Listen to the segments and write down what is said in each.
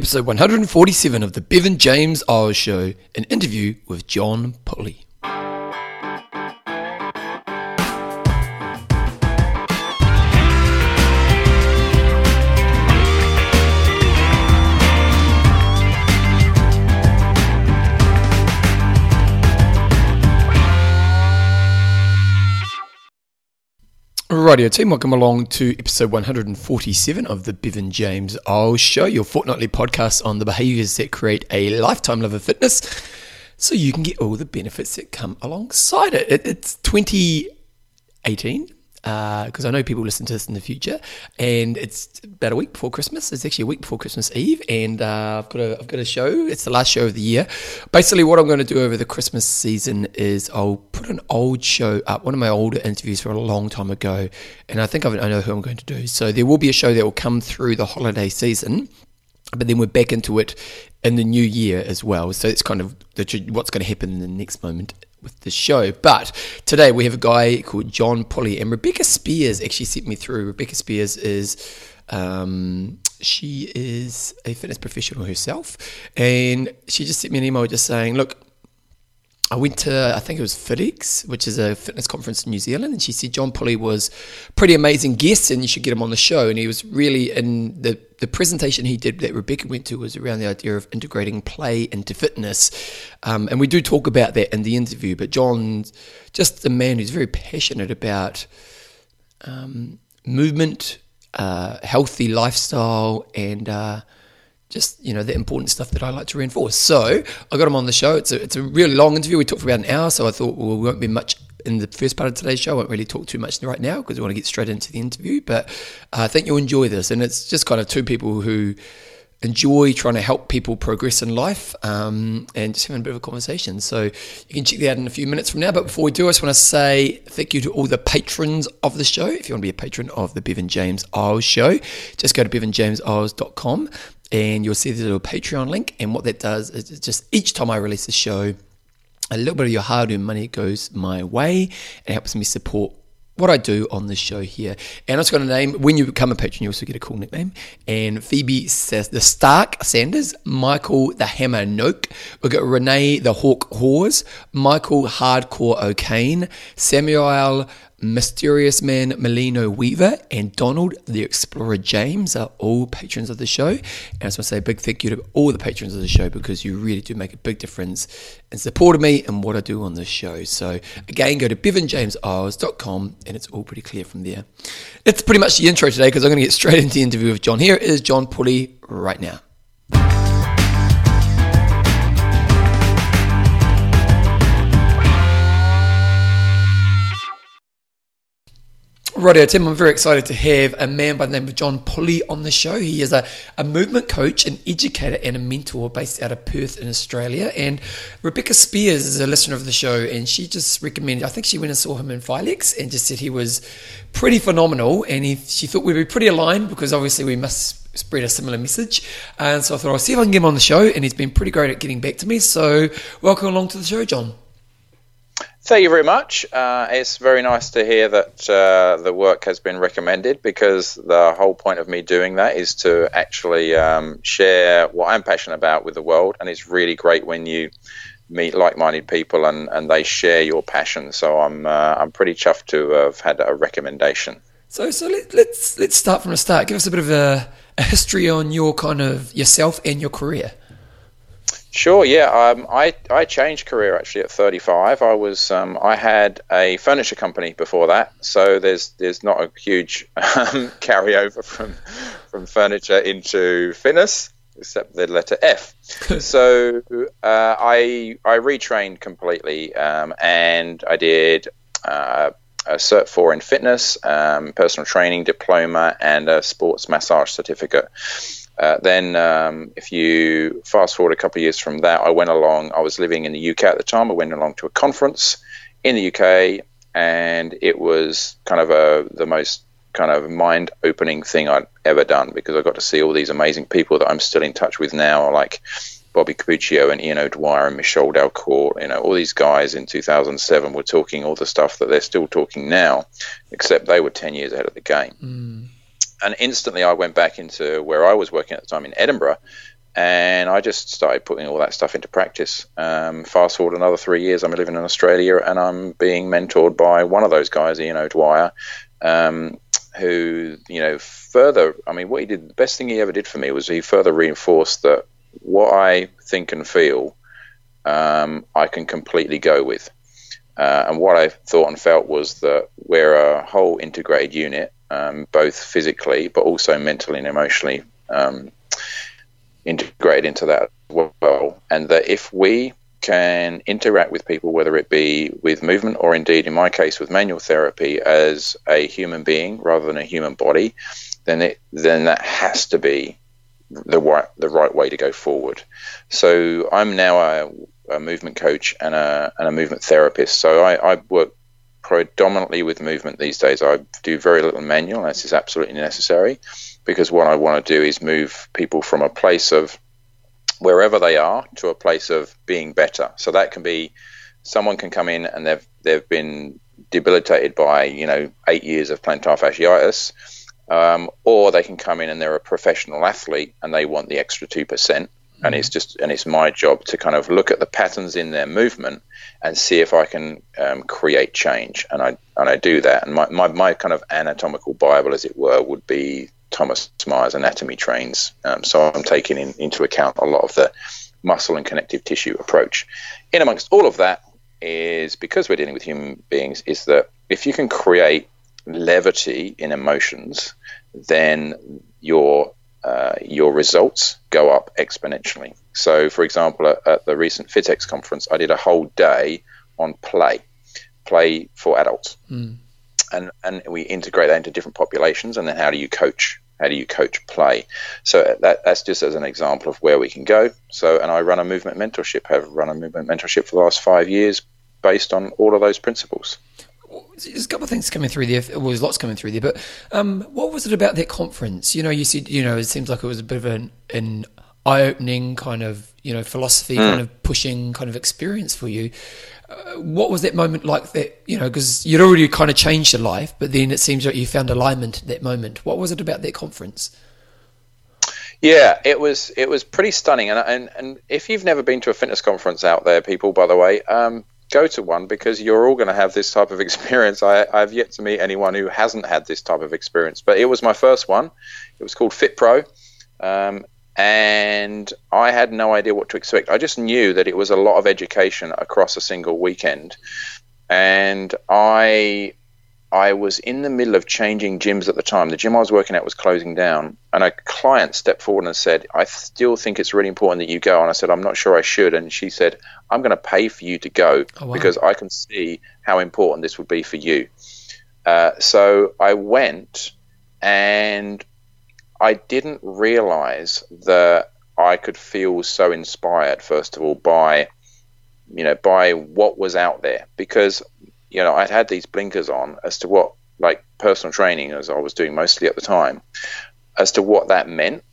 episode 147 of the Bevan James Eyles Show, an interview with John Polley. Radio team, welcome along to episode 147 of the Bevan James Eyles Show, your fortnightly podcast on the behaviours that create a lifetime love of fitness so you can get all the benefits that come alongside it. it it's 2018, because uh, I know people listen to this in the future, and it's about a week before Christmas. It's actually a week before Christmas Eve, and uh, I've got a I've got a show. It's the last show of the year. Basically, what I'm going to do over the Christmas season is I'll put an old show up, one of my older interviews from a long time ago, and I think I've, I know who I'm going to do. So there will be a show that will come through the holiday season but then we're back into it in the new year as well. So it's kind of the, what's going to happen in the next moment with the show. But today we have a guy called John Polley, and Rebecca Spears actually sent me through. Rebecca Spears is. Um, she is a fitness professional herself, and she just sent me an email just saying, "Look, I went to, I think it was FitX, which is a fitness conference in New Zealand, and she said John Polley was pretty amazing guest, and you should get him on the show. And he was really in the the presentation he did that Rebecca went to was around the idea of integrating play into fitness, um, and we do talk about that in the interview. But John's just a man who's very passionate about um, movement, uh, healthy lifestyle, and uh, just you know the important stuff that I like to reinforce. So I got him on the show. It's a it's a really long interview. We talked for about an hour, so I thought well, we won't be much in the first part of today's show. I won't really talk too much right now because we want to get straight into the interview. But uh, I think you'll enjoy this, and it's just kind of two people who enjoy trying to help people progress in life um, and just having a bit of a conversation. So you can check that out in a few minutes from now. But before we do, I just want to say thank you to all the patrons of the show. If you want to be a patron of the Bevan James Eyles show, just go to bevanjameseyles.com and you'll see a little Patreon link. And what that does is just each time I release a show, a little bit of your hard earned money goes my way and helps me support what I do on this show here. And I just got a name. When you become a patron, you also get a cool nickname. And Phoebe says the Stark Sanders, Michael the Hammer Noke. We've got Renee the Hawk Hawes, Michael Hardcore O'Kane, Samuel Mysterious Man Melino Weaver and Donald the Explorer James are all patrons of the show. And I just want to say a big thank you to all the patrons of the show because you really do make a big difference in supporting me and what I do on this show. So again, go to bevanjameseyles.com and it's all pretty clear from there. It's pretty much the intro today because I'm going to get straight into the interview with John. Here is John Polley right now. Radio Tim, I'm very excited to have a man by the name of John Polley on the show. He is a, a movement coach, an educator, and a mentor based out of Perth in Australia. And Rebecca Spears is a listener of the show, and she just recommended, I think she went and saw him in Filex and just said he was pretty phenomenal. And he, she thought we'd be pretty aligned because obviously we must spread a similar message. And so I thought I'll see if I can get him on the show, and he's been pretty great at getting back to me. So welcome along to the show, John. Thank you very much. Uh, it's very nice to hear that uh, the work has been recommended because the whole point of me doing that is to actually um, share what I'm passionate about with the world. And it's really great when you meet like-minded people and, and they share your passion. So I'm uh, I'm pretty chuffed to have had a recommendation. So so let, us let's, let's start from the start. Give us a bit of a, a history on your kind of yourself and your career. Sure. Yeah. Um, I I changed career actually at 35. I was um, I had a furniture company before that, so there's there's not a huge um, carryover from from furniture into fitness, except the letter F. so uh, I I retrained completely, um, and I did. Uh, a Cert 4 in fitness, um, personal training diploma, and a sports massage certificate. Uh, then, um, if you fast forward a couple of years from that, I went along. I was living in the UK at the time. I went along to a conference in the UK, and it was kind of a the most kind of mind opening thing I'd ever done because I got to see all these amazing people that I'm still in touch with now, like Bobby Cappuccio and Ian O'Dwyer and Michol Dalcourt. You know, all these guys in 2007 were talking all the stuff that they're still talking now, except they were 10 years ahead of the game. Mm and instantly I went back into where I was working at the time in Edinburgh, and I just started putting all that stuff into practice. Um, fast forward another three years, I'm living in Australia, and I'm being mentored by one of those guys, Ian O'Dwyer, um, who you know further. I mean, what he did, the best thing he ever did for me was he further reinforced that what I think and feel, um, I can completely go with. Uh, and what I thought and felt was that we're a whole integrated unit, um, both physically but also mentally and emotionally um, integrated into that as well. And that if we can interact with people, whether it be with movement or indeed, in my case, with manual therapy, as a human being rather than a human body, then it then that has to be the right the right way to go forward. So I'm now a, a movement coach and a and a movement therapist. So I, I, work predominantly with movement these days. I do very little manual, unless it's absolutely necessary, because what I want to do is move people from a place of wherever they are to a place of being better. So that can be someone can come in and they've they've been debilitated by you know eight years of plantar fasciitis, um, or they can come in and they're a professional athlete and they want the extra two percent. And it's just and it's my job to kind of look at the patterns in their movement and see if I can um, create change. And I and I do that. And my, my, my kind of anatomical bible, as it were, would be Thomas Myers anatomy trains. Um, so I'm taking in, into account a lot of the muscle and connective tissue approach. In amongst all of that is because we're dealing with human beings, is that if you can create levity in emotions, then your uh, your results go up exponentially. So, for example, at, at the recent FitX conference, I did a whole day on play, play for adults. Mm and and we integrate that into different populations, and then how do you coach? How do you coach play? So that, that's just as an example of where we can go. So, and I run a movement mentorship. Have run a movement mentorship for the last five years, based on all of those principles. There's a couple of things coming through there. Well, there's lots coming through there. But um, what was it about that conference? You know, you said you know it seems like it was a bit of an, an eye-opening kind of you know philosophy, mm. kind of pushing kind of experience for you what was that moment like that you know because you'd already kind of changed your life but then it seems like you found alignment at that moment what was it about that conference yeah it was it was pretty stunning and and, and if you've never been to a fitness conference out there people by the way um, go to one because you're all going to have this type of experience I, i've yet to meet anyone who hasn't had this type of experience but it was my first one it was called fit pro um, and I had no idea what to expect. I just knew that it was a lot of education across a single weekend, and I I was in the middle of changing gyms at the time. The gym I was working at was closing down, and a client stepped forward and said, "I still think it's really important that you go." And I said, "I'm not sure I should." And she said, "I'm going to pay for you to go oh, wow. because I can see how important this would be for you." Uh, so I went, and I didn't realize that I could feel so inspired, first of all, by you know by what was out there because you know I'd had these blinkers on as to what like personal training as I was doing mostly at the time as to what that meant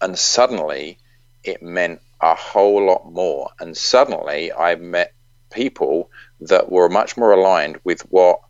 and suddenly it meant a whole lot more and suddenly I met people that were much more aligned with what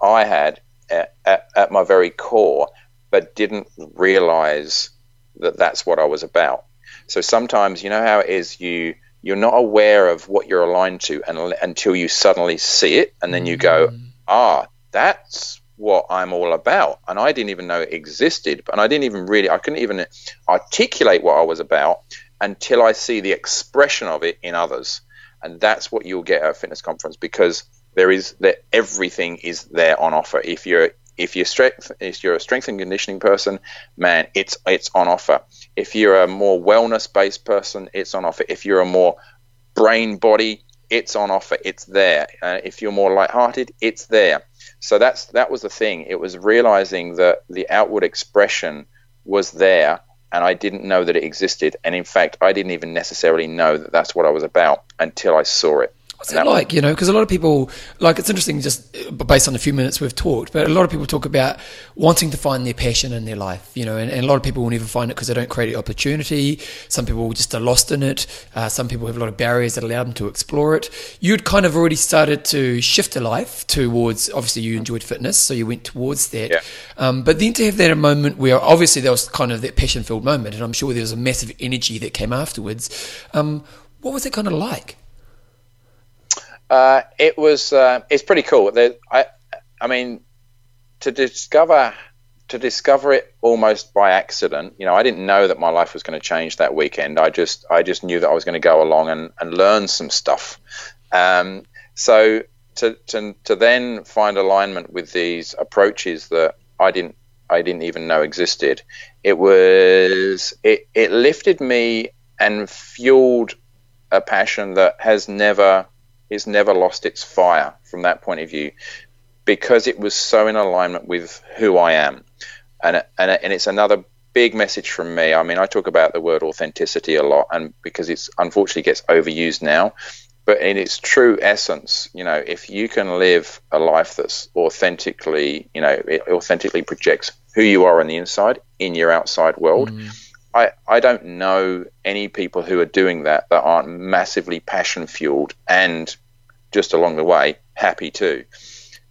I had at, at, at my very core but didn't realize that that's what I was about. So sometimes, you know how it is, you you're not aware of what you're aligned to and, until you suddenly see it, and then you go, mm. ah, that's what I'm all about, and I didn't even know it existed, and I didn't even really, I couldn't even articulate what I was about until I see the expression of it in others, and that's what you'll get at a fitness conference because there is that everything is there on offer. If you're if you're strength, if you're a strength and conditioning person, man, it's it's on offer. If you're a more wellness based person, it's on offer. If you're a more brain body, it's on offer. It's there. Uh, if you're more lighthearted, it's there. So that's that was the thing. It was realizing that the outward expression was there, and I didn't know that it existed. And in fact, I didn't even necessarily know that that's what I was about until I saw it. What's it like, you know? Because a lot of people, like, it's interesting just based on the few minutes we've talked, but a lot of people talk about wanting to find their passion in their life, you know, and, and a lot of people will never find it because they don't create the opportunity. Some people just are lost in it. Uh, some people have a lot of barriers that allow them to explore it. You'd kind of already started to shift your life towards, obviously, you enjoyed fitness, so you went towards that. Yeah. Um, but then to have that a moment where obviously there was kind of that passion filled moment, and I'm sure there was a massive energy that came afterwards. Um, what was it kind of like? Uh, it was. Uh, it's pretty cool. There, I, I mean, to discover to discover it almost by accident. You know, I didn't know that my life was going to change that weekend. I just I just knew that I was going to go along and, and learn some stuff. Um, so to, to to then find alignment with these approaches that I didn't I didn't even know existed. It was it it lifted me and fueled a passion that has never it's never lost its fire from that point of view because it was so in alignment with who I am. And, and, and it's another big message from me. I mean, I talk about the word authenticity a lot, and because it's unfortunately gets overused now. But in its true essence, you know, if you can live a life that's authentically, you know, authentically projects who you are on the inside in your outside world. Mm. I, I don't know any people who are doing that that aren't massively passion fueled and just along the way happy too.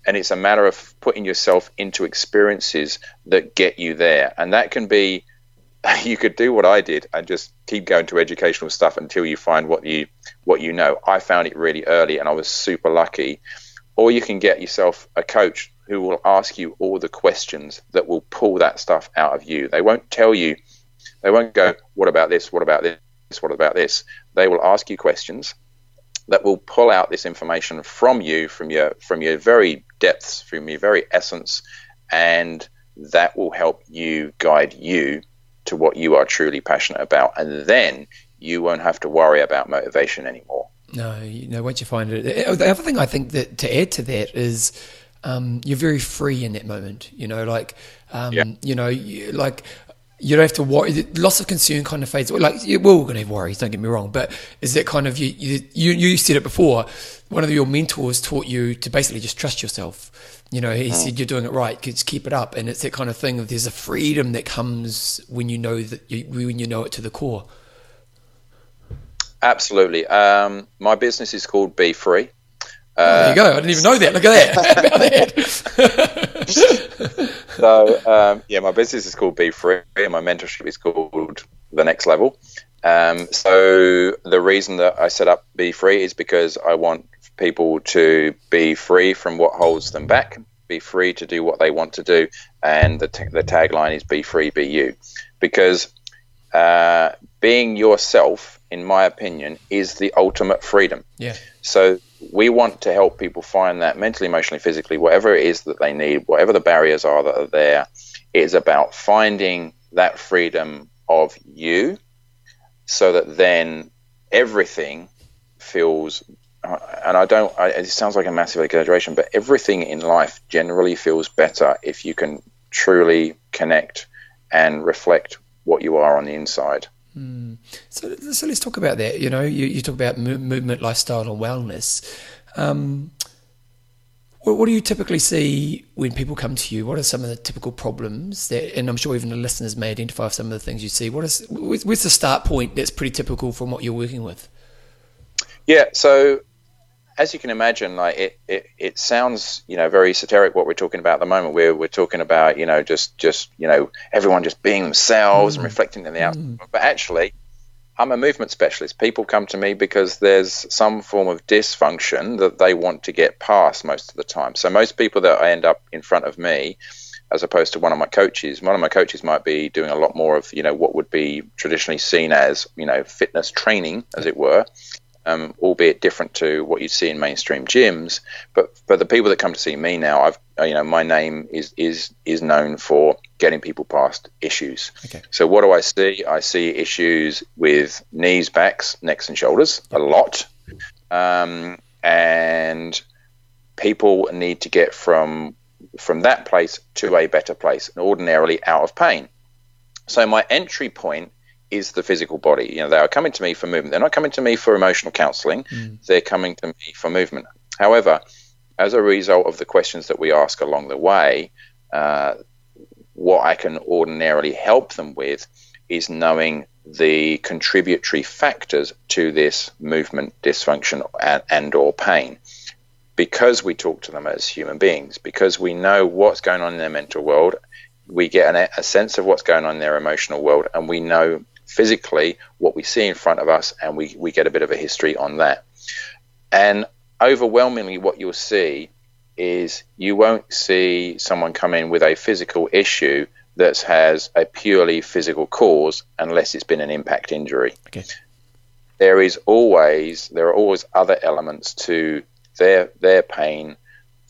And it's a matter of putting yourself into experiences that get you there. And that can be, you could do what I did and just keep going to educational stuff until you find what you what you know. I found it really early, and I was super lucky. Or you can get yourself a coach who will ask you all the questions that will pull that stuff out of you. They won't tell you they won't go, what about this? What about this? What about this? They will ask you questions that will pull out this information from you, from your from your very depths, from your very essence, and that will help you guide you to what you are truly passionate about, and then you won't have to worry about motivation anymore. No, you know, once you find it, the other thing I think that to add to that is um, you're very free in that moment. You know, like um, yeah. you know, like you don't have to worry. Lots of concern kind of fades. Like we're all going to have worries. Don't get me wrong, but is that kind of you? You you said it before. One of your mentors taught you to basically just trust yourself. You know, he mm. said you're doing it right. Just keep it up, and it's that kind of thing. Of there's a freedom that comes when you know that you, when you know it to the core. Absolutely. Um, my business is called Be Free. Uh, there you go. I didn't even know that. Look at that. so um, yeah, my business is called Be Free, and my mentorship is called The Next Level. Um, so the reason that I set up Be Free is because I want people to be free from what holds them back, be free to do what they want to do, and the, t- the tagline is Be Free, Be You, because uh, being yourself, in my opinion, is the ultimate freedom. Yeah. So we want to help people find that mentally, emotionally, physically, whatever it is that they need, whatever the barriers are that are there, is about finding that freedom of you so that then everything feels and I don't I, it sounds like a massive exaggeration but everything in life generally feels better if you can truly connect and reflect what you are on the inside Mm. So, so let's talk about that. You know, you, you talk about movement, lifestyle, and wellness. Um, what, what, do you typically see when people come to you? What are some of the typical problems that, and I'm sure even the listeners may identify some of the things you see. What is where's the start point that's pretty typical from what you're working with? Yeah, so as you can imagine, like it, it, it sounds, you know, very esoteric what we're talking about at the moment. Where we're talking about, you know, just, just, you know, everyone just being themselves mm. and reflecting in the outside. Mm. But actually, I'm a movement specialist. People come to me because there's some form of dysfunction that they want to get past most of the time. So most people that I end up in front of me, as opposed to one of my coaches, one of my coaches might be doing a lot more of, you know, what would be traditionally seen as, you know, fitness training, as it were um, albeit different to what you'd see in mainstream gyms. But but the people that come to see me now, I've uh, you know my name is is is known for getting people past issues. Okay. So what do I see? I see issues with knees, backs, necks, and shoulders a lot, um, and people need to get from from that place to a better place, and ordinarily out of pain. So my entry point is the physical body. You know, they are coming to me for movement. They're not coming to me for emotional counseling. Mm. They're coming to me for movement. However, as a result of the questions that we ask along the way, uh, what I can ordinarily help them with is knowing the contributory factors to this movement dysfunction and, and or pain because we talk to them as human beings because we know what's going on in their mental world we get an, a sense of what's going on in their emotional world and we know physically what we see in front of us and we, we get a bit of a history on that and overwhelmingly what you'll see is you won't see someone come in with a physical issue that has a purely physical cause unless it's been an impact injury. Okay. There is always there are always other elements to their their pain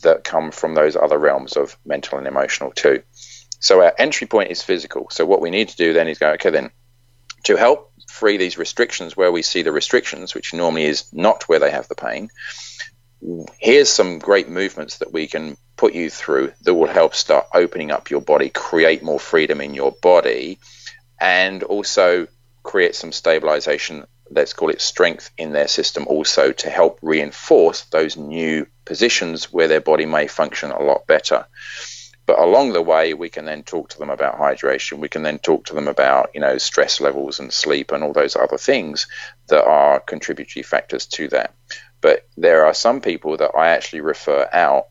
that come from those other realms of mental and emotional too. So our entry point is physical. So what we need to do then is go, okay, then to help free these restrictions where we see the restrictions, which normally is not where they have the pain, here's some great movements that we can put you through that will help start opening up your body, create more freedom in your body, and also create some stabilization. Let's call it strength in their system, also to help reinforce those new positions where their body may function a lot better. But along the way, we can then talk to them about hydration. We can then talk to them about, you know, stress levels and sleep and all those other things that are contributory factors to that. But there are some people that I actually refer out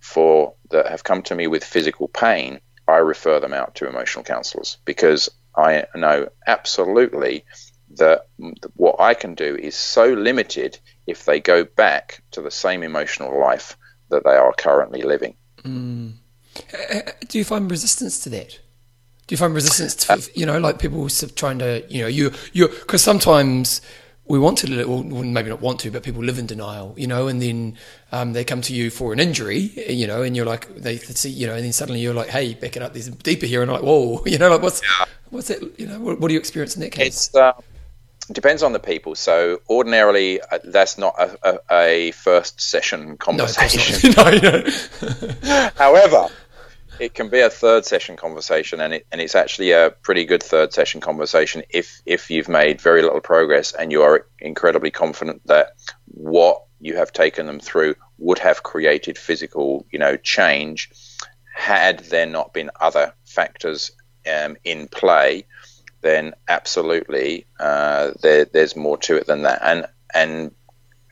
for that have come to me with physical pain. I refer them out to emotional counselors because I know absolutely that what I can do is so limited if they go back to the same emotional life that they are currently living. Mm. Do you find resistance to that? Do you find resistance to, you know, like people trying to, you know, you, you, because sometimes we want to, or maybe not want to, but people live in denial, you know, and then um, they come to you for an injury, you know, and you're like, they see, you know, and then suddenly you're like, hey, back it up, there's deeper here, and I'm like, whoa, you know, like what's yeah. what's it, you know, what, what, do you experience in that case? It's, it depends on the people. So ordinarily, uh, that's not a, a, a, first session conversation. No, no. However, it can be a third session conversation, and it and it's actually a pretty good third session conversation if if you've made very little progress and you are incredibly confident that what you have taken them through would have created physical, you know, change had there not been other factors um, in play. Then absolutely, uh, there, there's more to it than that. And and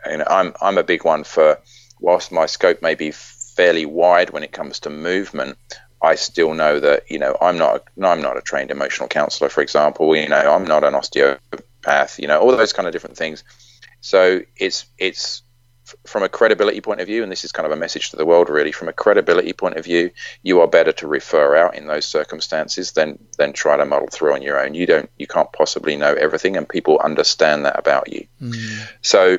you know, I'm I'm a big one for whilst my scope may be fairly wide when it comes to movement. I still know that you know I'm not I'm not a trained emotional counselor, for example. You know I'm not an osteopath. You know all those kind of different things. So it's it's from a credibility point of view, and this is kind of a message to the world, really. From a credibility point of view, you are better to refer out in those circumstances than than try to muddle through on your own. You don't, you can't possibly know everything, and people understand that about you. Mm. So,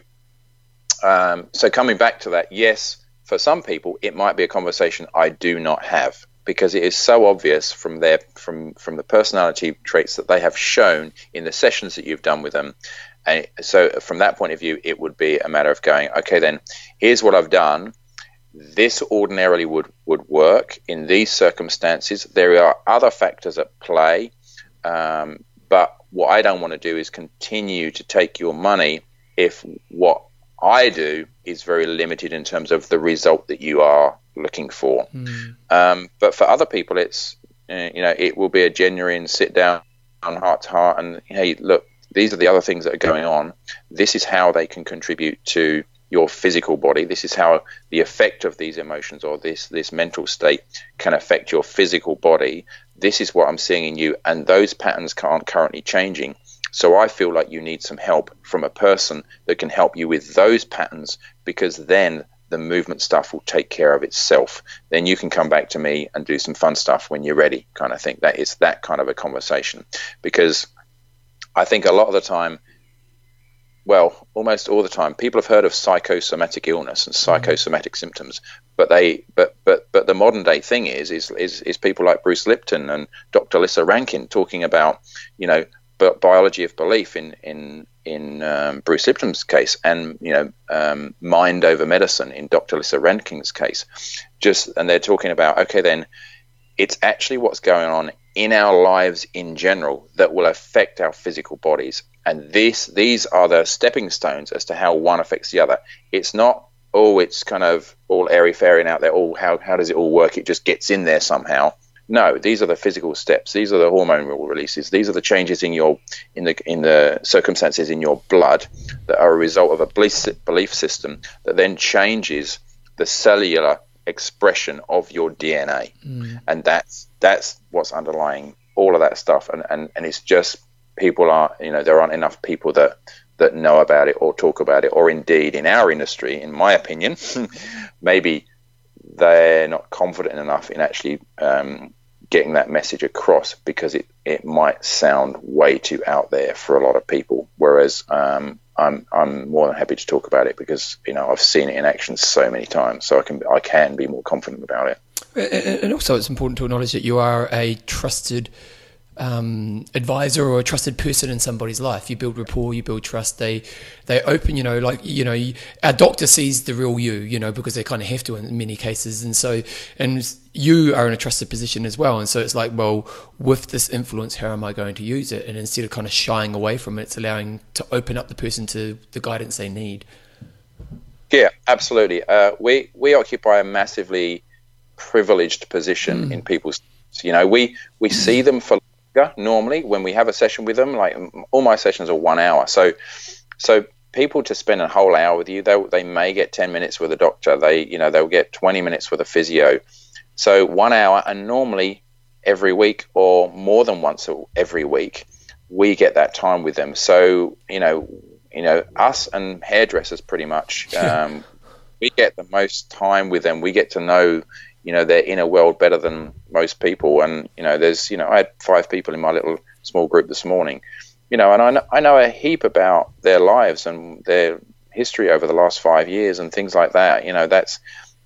um, so coming back to that, yes, for some people, it might be a conversation I do not have because it is so obvious from their from from the personality traits that they have shown in the sessions that you've done with them. And so, from that point of view, it would be a matter of going, okay, then here's what I've done. This ordinarily would would work in these circumstances. There are other factors at play, um, but what I don't want to do is continue to take your money if what I do is very limited in terms of the result that you are looking for. Mm. Um, but for other people, it's uh, you know it will be a genuine sit down heart to heart and hey, look, these are the other things that are going on. This is how they can contribute to your physical body. This is how the effect of these emotions or this this mental state can affect your physical body. This is what I'm seeing in you, and those patterns aren't currently changing. So I feel like you need some help from a person that can help you with those patterns because then the movement stuff will take care of itself. Then you can come back to me and do some fun stuff when you're ready, kind of thing. That is that kind of a conversation because I think a lot of the time, well, almost all the time, people have heard of psychosomatic illness and mm-hmm. psychosomatic symptoms, but they, but but but the modern day thing is is is, is people like Bruce Lipton and Dr. Lissa Rankin talking about, you know, biology of belief in in in um, Bruce Lipton's case, and you know, um, mind over medicine in Dr. Lissa Rankin's case. Just and they're talking about okay, then It's actually what's going on in our lives in general that will affect our physical bodies. And this, these are the stepping stones as to how one affects the other. It's not, oh, it's kind of all airy fairy and out there. Oh, how, how does it all work? It just gets in there somehow. No, these are the physical steps. These are the hormone releases. These are the changes in your in the in the circumstances in your blood that are a result of a belief system that then changes the cellular expression of your DNA, mm. and that's that's what's underlying all of that stuff. And, and and it's just people are you know there aren't enough people that that know about it or talk about it, or indeed in our industry, in my opinion, maybe they're not confident enough in actually um, getting that message across because it, it might sound way too out there for a lot of people. Whereas um, I'm I'm more than happy to talk about it because you know I've seen it in action so many times, so I can I can be more confident about it. And also, it's important to acknowledge that you are a trusted um, advisor or a trusted person in somebody's life. You build rapport, you build trust. They they open, you know, like you know, our doctor sees the real you, you know, because they kind of have to in many cases, and so and you are in a trusted position as well. And so it's like, well, with this influence, how am I going to use it? And instead of kind of shying away from it, it's allowing to open up the person to the guidance they need. Yeah, absolutely. Uh, we we occupy a massively privileged position mm. in people's. You know, we we see them for normally when we have a session with them. Like all my sessions are one hour, so so people to spend a whole hour with you, they they may get ten minutes with a doctor. They you know they'll get twenty minutes with a physio. So one hour, and normally every week or more than once every week, we get that time with them. So you know you know us and hairdressers pretty much. Um, we get the most time with them. We get to know you know their inner world better than most people. And you know, there's you know, I had five people in my little small group this morning. You know, and I know, I know a heap about their lives and their history over the last five years and things like that. You know, that's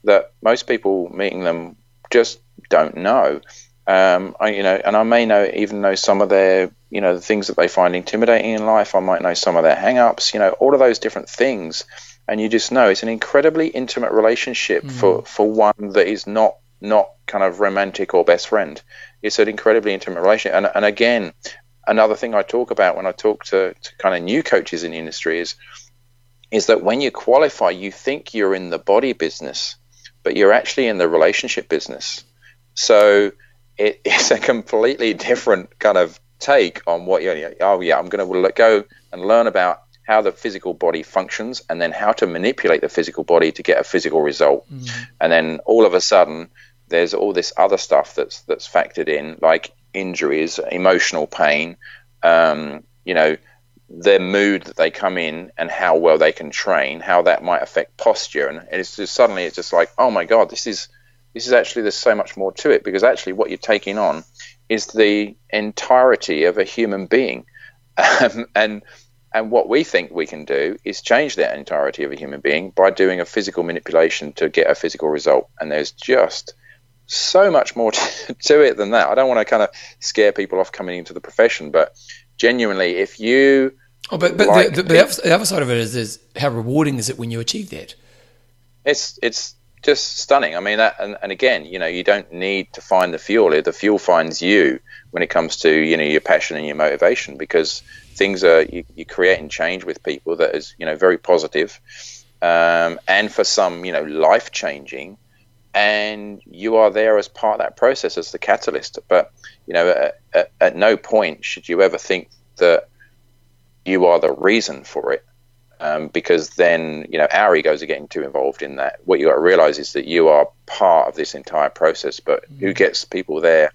that most people meeting them just don't know. Um, I, you know, and I may know even know some of their, you know, the things that they find intimidating in life. I might know some of their hang-ups, you know, all of those different things and you just know it's an incredibly intimate relationship mm. for for one that is not not kind of romantic or best friend. It's an incredibly intimate relationship. And and again, another thing I talk about when I talk to, to kind of new coaches in the industry is is that when you qualify, you think you're in the body business, but you're actually in the relationship business. So it, it's a completely different kind of take on what you're. Oh yeah, I'm going to go and learn about how the physical body functions and then how to manipulate the physical body to get a physical result. Mm. And then all of a sudden, there's all this other stuff that's that's factored in, like injuries, emotional pain, um, you know, their mood that they come in and how well they can train, how that might affect posture, and it's just suddenly it's just like, oh my god, this is this is actually there's so much more to it because actually what you're taking on is the entirety of a human being, um, and and what we think we can do is change that entirety of a human being by doing a physical manipulation to get a physical result. And there's just so much more to it than that. I don't want to kind of scare people off coming into the profession, but genuinely, if you. Oh, but, but like the, the, the, the, other side of it is, is how rewarding is it when you achieve that? It's it's just stunning. I mean, that, and, and again, you know, you don't need to find the fuel. The fuel finds you when it comes to you know your passion and your motivation because things are you, you're creating change with people that is you know very positive, um, and for some you know life changing, and you are there as part of that process as the catalyst. But you know at, at, at no point should you ever think that you are the reason for it. Um, because then you know our egos are getting too involved in that. What you got to realize is that you are part of this entire process, but mm-hmm. who gets people there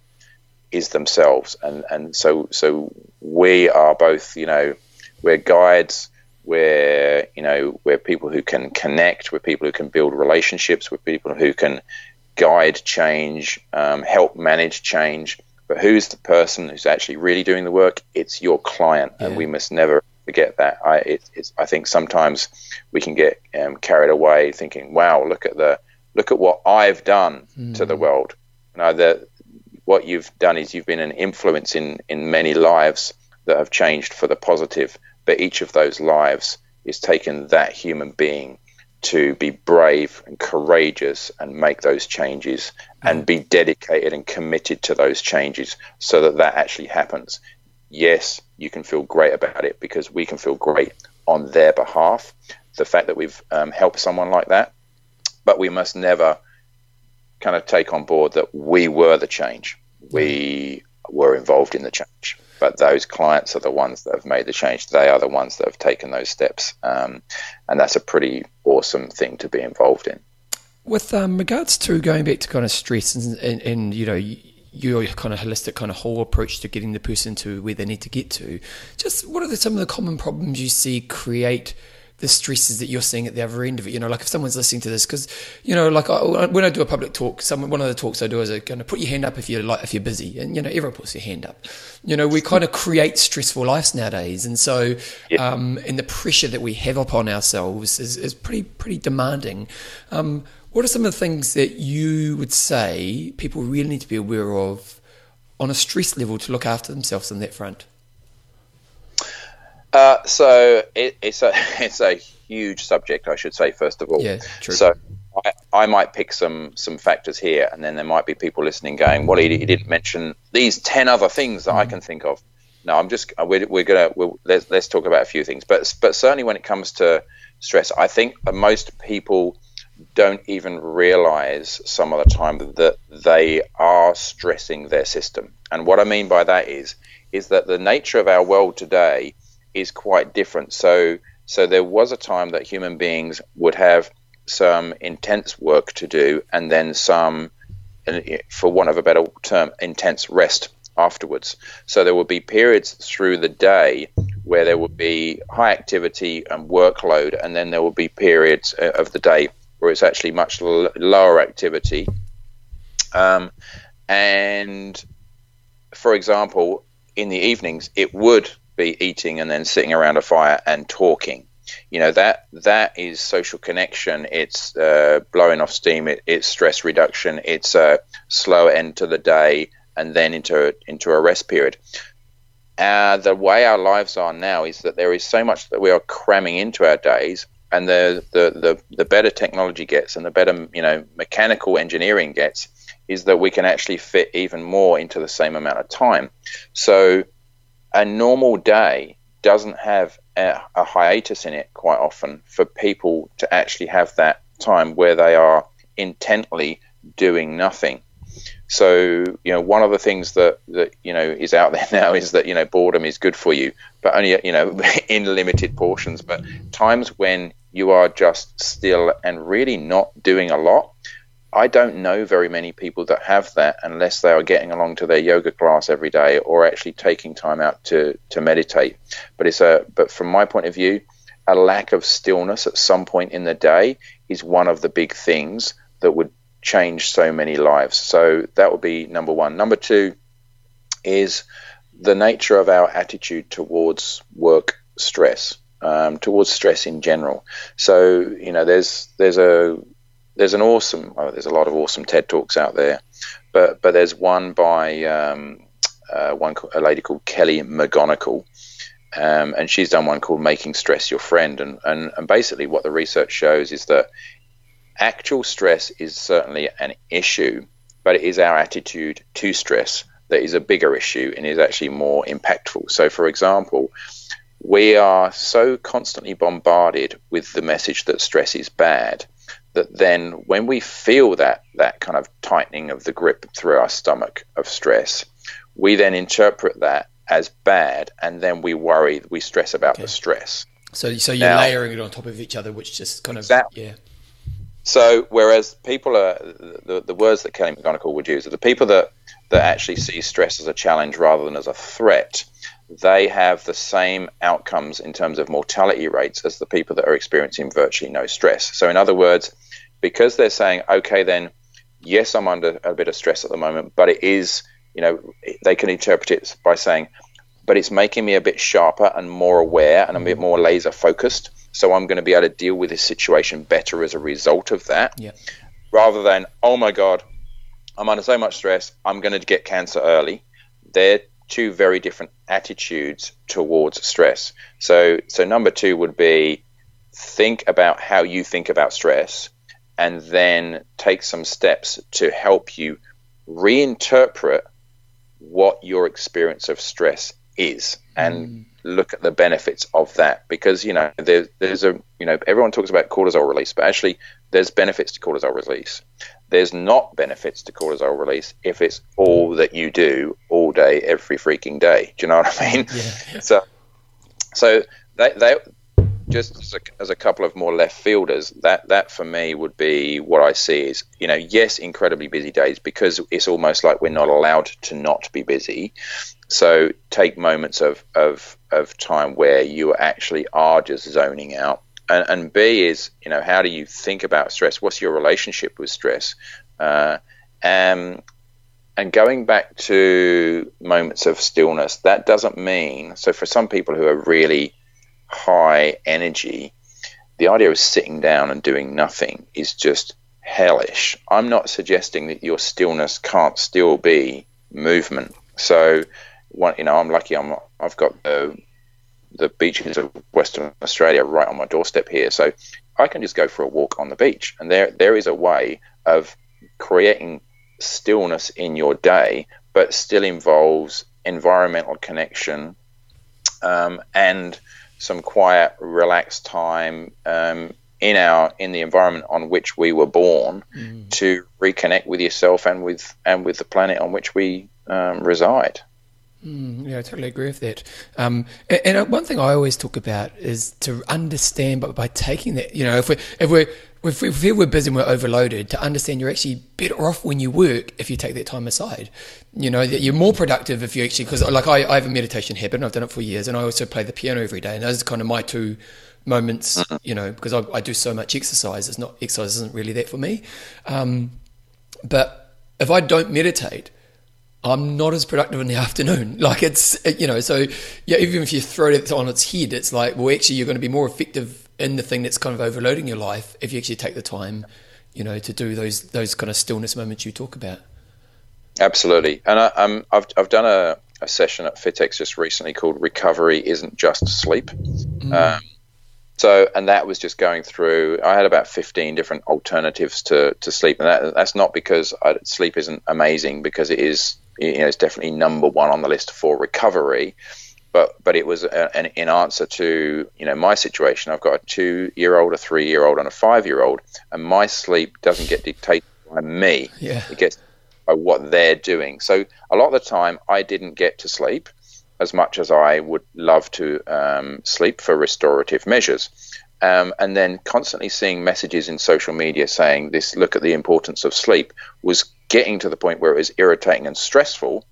is themselves, and and so so we are both you know we're guides, we're you know we're people who can connect, we're people who can build relationships, we're people who can guide change, um, help manage change. But who's the person who's actually really doing the work? It's your client, yeah. and we must never forget that. I it, I think sometimes we can get um, carried away thinking, "Wow, look at the look at what I've done mm. to the mm. world." No, the what you've done is you've been an influence in, in many lives that have changed for the positive, but each of those lives is taken that human being to be brave and courageous and make those changes and be dedicated and committed to those changes so that that actually happens. Yes, you can feel great about it because we can feel great on their behalf. The fact that we've um, helped someone like that, but we must never kind of take on board that we were the change. We were involved in the change, but those clients are the ones that have made the change. They are the ones that have taken those steps, um, and that's a pretty awesome thing to be involved in. With um, regards to going back to kind of stress and, and, and you know your kind of holistic kind of whole approach to getting the person to where they need to get to, just what are the, some of the common problems you see create the stresses that you're seeing at the other end of it. You know, like if someone's listening to this, because you know, like I, when I do a public talk, some one of the talks I do is a kind of put your hand up if you're like if you're busy, and you know, everyone puts their hand up. You know, we kind of create stressful lives nowadays, and so yeah. um, and the pressure that we have upon ourselves is, is pretty pretty demanding. Um, what are some of the things that you would say people really need to be aware of on a stress level to look after themselves on that front? Uh, so it, it's a it's a huge subject, I should say. First of all, yeah, true. So I, I, might pick some some factors here, and then there might be people listening going, "Well, he, he didn't mention these ten other things that mm. I can think of." No, I'm just we're, we're gonna we let's let's talk about a few things, but but certainly when it comes to stress, I think most people don't even realize some of the time that they are stressing their system. And what I mean by that is is that the nature of our world today is quite different. So, so there was a time that human beings would have some intense work to do, and then some, for want of a better term, intense rest afterwards. So there would be periods through the day where there would be high activity and workload, and then there would be periods uh, of the day where it's actually much l- lower activity. Um, and for example, in the evenings, it would be eating and then sitting around a fire and talking. You know that that is social connection. It's uh, blowing off steam. It, it's stress reduction. It's a slower end to the day and then into into a rest period. Uh, the way our lives are now is that there is so much that we are cramming into our days, and the, the, the, the better technology gets and the better you know mechanical engineering gets, is that we can actually fit even more into the same amount of time. So a normal day doesn't have a, a, hiatus in it quite often for people to actually have that time where they are intently doing nothing. So, you know, one of the things that, that, you know, is out there now is that, you know, boredom is good for you, but only, you know, in limited portions. But times when you are just still and really not doing a lot, I don't know very many people that have that unless they are getting along to their yoga class every day or actually taking time out to, to meditate. But it's a but from my point of view, a lack of stillness at some point in the day is one of the big things that would change so many lives. So that would be number one. Number two is the nature of our attitude towards work stress, um, towards stress in general. So you know, there's there's a there's an awesome, oh, there's a lot of awesome TED talks out there, but but there's one by um, uh, one a lady called Kelly McGonigal, um, and she's done one called "Making Stress Your Friend," and, and and basically what the research shows is that actual stress is certainly an issue, but it is our attitude to stress that is a bigger issue and is actually more impactful. So, for example, we are so constantly bombarded with the message that stress is bad that then when we feel that that kind of tightening of the grip through our stomach of stress, we then interpret that as bad, and then we worry, we stress about okay. the stress. So, so you're now, layering it on top of each other, which just kind of exactly. yeah. So, whereas people are the, the words that Kelly McGonigal would use are the people that that actually see stress as a challenge rather than as a threat they have the same outcomes in terms of mortality rates as the people that are experiencing virtually no stress. So, in other words, because they're saying, okay, then, yes, I'm under a bit of stress at the moment, but it is, you know, they can interpret it by saying, but it's making me a bit sharper and more aware and a bit more laser focused. So, I'm going to be able to deal with this situation better as a result of that. Yeah. Rather than, oh my God, I'm under so much stress, I'm going to get cancer early. They're two very different attitudes towards stress. So, so number two would be think about how you think about stress, and then take some steps to help you reinterpret what your experience of stress is and mm. Look at the benefits of that because you know there, there's a you know everyone talks about cortisol release but actually there's benefits to cortisol release there's not benefits to cortisol release if it's all that you do all day every freaking day do you know what i mean yeah. so so they, they just as a, as a, couple of more left fielders, that that for me would be what I see is you know yes, incredibly busy days because it's almost like we're not allowed to not be busy. So take moments of of of time where you actually are just zoning out. And, and B is you know how do you think about stress? What's your relationship with stress? Uh, um, and going back to moments of stillness, that doesn't mean so for some people who are really high energy, the idea of sitting down and doing nothing is just hellish. I'm not suggesting that your stillness can't still be movement. So, one, you know, I'm lucky. I'm I've got the the beaches of Western Australia right on my doorstep here, so I can just go for a walk on the beach, and there there is a way of creating stillness in your day, but still involves environmental connection um, and some quiet, relaxed time um, in our in the environment on which we were born mm. to reconnect with yourself and with and with the planet on which we um, reside. Mm, yeah, I totally agree with that. Um, and, and, one thing I always talk about is to understand, but by taking that, you know, if we if we if we feel we're busy and we're overloaded, to understand you're actually better off when you work if you take that time aside. You know, that you're more productive if you actually, because like I, I have a meditation habit and I've done it for years and I also play the piano every day. And those are kind of my two moments, mm-hmm. you know, because I, I do so much exercise. It's not, exercise isn't really that for me. Um, but if I don't meditate, I'm not as productive in the afternoon. Like it's, you know, so yeah, even if you throw it on its head, it's like, well, actually, you're going to be more effective in the thing that's kind of overloading your life if you actually take the time, you know, to do those those kind of stillness moments you talk about. Absolutely, and I, um, I've I've done a, a session at FILEX just recently called "Recovery Isn't Just Sleep." Mm. Um, so, and that was just going through. I had about fifteen different alternatives to, to sleep, and that, that's not because I, sleep isn't amazing, because it is. You know, it's definitely number one on the list for recovery but but it was a, an, in answer to you know my situation. I've got a two year old, a three year old, and a five year old, and my sleep doesn't get dictated by me. Yeah. It gets by what they're doing. So a lot of the time, I didn't get to sleep as much as I would love to um, sleep for restorative measures. Um, and then constantly seeing messages in social media saying this look at the importance of sleep was getting to the point where it was irritating and stressful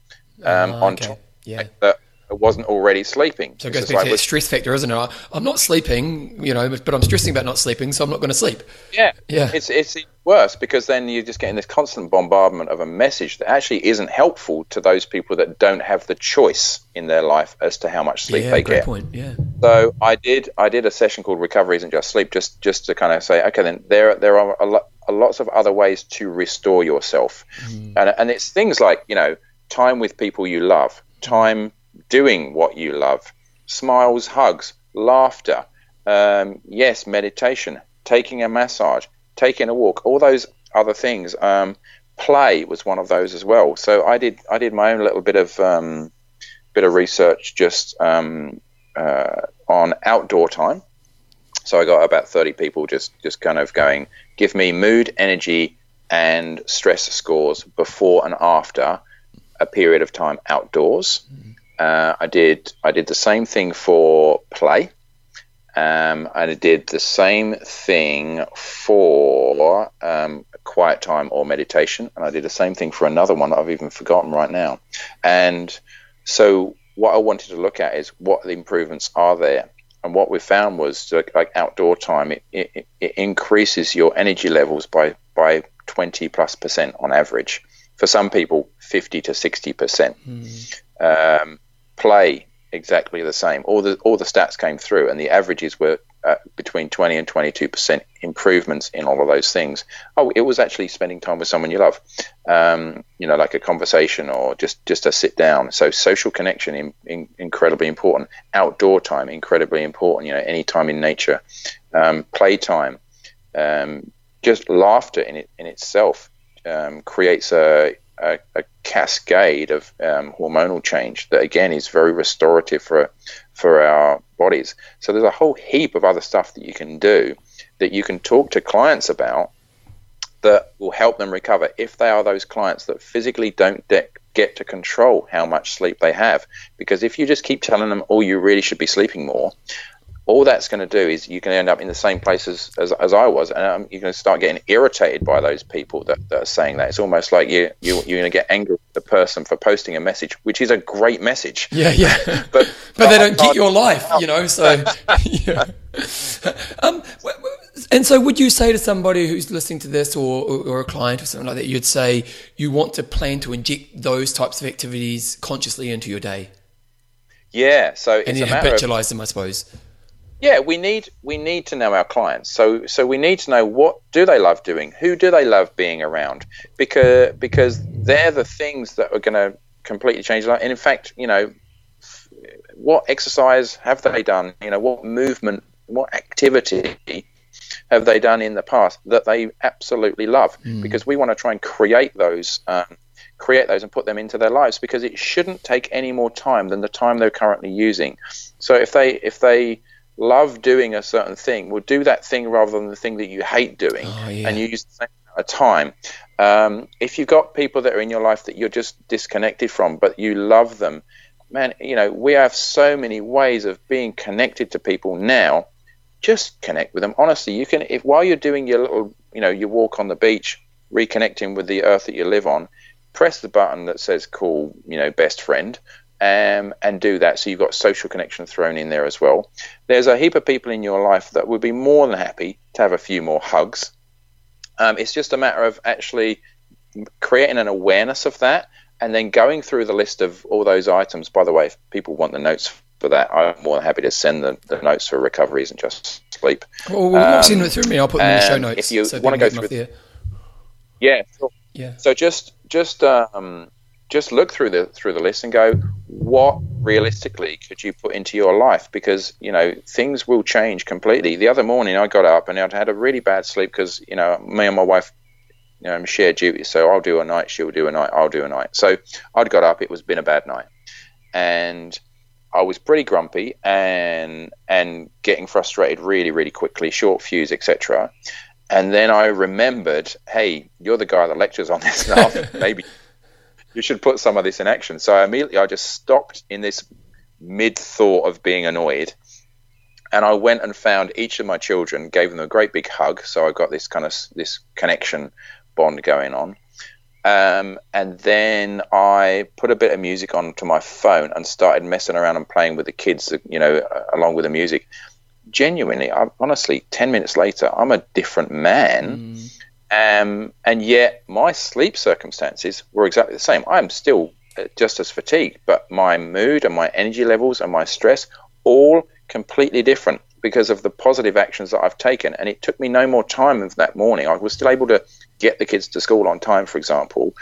um, oh, on top yeah. that it wasn't already sleeping. So it goes back like, to that stress factor, isn't it? I'm not sleeping, you know, but I'm stressing about not sleeping, so I'm not going to sleep. Yeah, yeah. It's it's worse because then you're just getting this constant bombardment of a message that actually isn't helpful to those people that don't have the choice in their life as to how much sleep yeah, they great get. Point. Yeah. So I did I did a session called Recovery Isn't Just Sleep, just just to kind of say, okay, then there there are a lot lots of other ways to restore yourself, mm. and and it's things like you know time with people you love, time doing what you love. Smiles, hugs, laughter, um, yes, meditation, taking a massage, taking a walk, all those other things. Um, play was one of those as well. So I did I did my own little bit of um, bit of research just um, uh, on outdoor time. So I got about thirty people just just kind of going, give me mood, energy, and stress scores before and after a period of time outdoors. Mm-hmm. Uh, I did I did the same thing for play. Um, I did the same thing for um, quiet time or meditation, and I did the same thing for another one that I've even forgotten right now. And so, what I wanted to look at is what the improvements are there. And what we found was like, like outdoor time, it, it, it increases your energy levels by by 20 plus percent on average. For some people, 50 to 60 percent. Mm. Um, play exactly the same. All the all the stats came through, and the averages were uh, between 20 and 22 percent improvements in all of those things. Oh, it was actually spending time with someone you love, um, you know, like a conversation or just just a sit down. So social connection in, in, incredibly important. Outdoor time incredibly important. You know, any time in nature, um, play time. Um, just laughter in it in itself um, creates a, a, a, cascade of um, hormonal change that again is very restorative for for our bodies. So there's a whole heap of other stuff that you can do that you can talk to clients about that will help them recover if they are those clients that physically don't de- get to control how much sleep they have. Because if you just keep telling them, oh, you really should be sleeping more, all that's going to do is you can end up in the same place as, as, as I was, and um, you're going to start getting irritated by those people that, that are saying that. It's almost like you, you you're going to get angry with the person for posting a message, which is a great message. Yeah, yeah. but but they don't get your life, you know. So yeah. um, and so, would you say to somebody who's listening to this, or, or, a client or something like that, you'd say you want to plan to inject those types of activities consciously into your day? Yeah. So and then habitualize them, I suppose. Yeah, we need we need to know our clients. So so we need to know what do they love doing, who do they love being around, because because they're the things that are going to completely change life. And in fact, you know, what exercise have they done? You know, what movement, what activity have they done in the past that they absolutely love? Mm. Because we want to try and create those. Um, create those and put them into their lives because it shouldn't take any more time than the time they're currently using. So if they if they love doing a certain thing, will do that thing rather than the thing that you hate doing, oh, yeah. and you use the same amount of time. Um, if you've got people that are in your life that you're just disconnected from, but you love them, man, you know we have so many ways of being connected to people now. Just connect with them. Honestly, you can if while you're doing your little, you know, your walk on the beach, reconnecting with the earth that you live on, press the button that says "call," you know, best friend, um, and do that. So you've got social connection thrown in there as well. There's a heap of people in your life that would be more than happy to have a few more hugs. Um, it's just a matter of actually creating an awareness of that and then going through the list of all those items. By the way, if people want the notes for that, I'm more than happy to send the, the notes for recoveries and just sleep. Well, we'll um, send it through me. I'll put them in the show notes. If you so want to go through, yeah, sure. yeah. So just just um, just look through the through the list and go, what realistically could you put into your life? Because you know things will change completely. The other morning I got up and I'd had a really bad sleep because you know me and my wife, you know, share duties. So I'll do a night, she'll do a night, I'll do a night. So I'd got up. It was been a bad night, and I was pretty grumpy and and getting frustrated really really quickly, short fuse, etc. And then I remembered, hey, you're the guy that lectures on this stuff. Maybe you should put some of this in action. So I immediately I just stopped in this mid thought of being annoyed. And I went and found each of my children, gave them a great big hug. So I got this kind of this connection bond going on. Um, and then I put a bit of music onto my phone and started messing around and playing with the kids, you know, along with the music. Genuinely, I, honestly, 10 minutes later, I'm a different man. Mm. Um, and yet my sleep circumstances were exactly the same. I'm still uh, just as fatigued, but my mood and my energy levels and my stress all completely different because of the positive actions that I've taken. And it took me no more time than that morning. I was still able to get the kids to school on time, for example,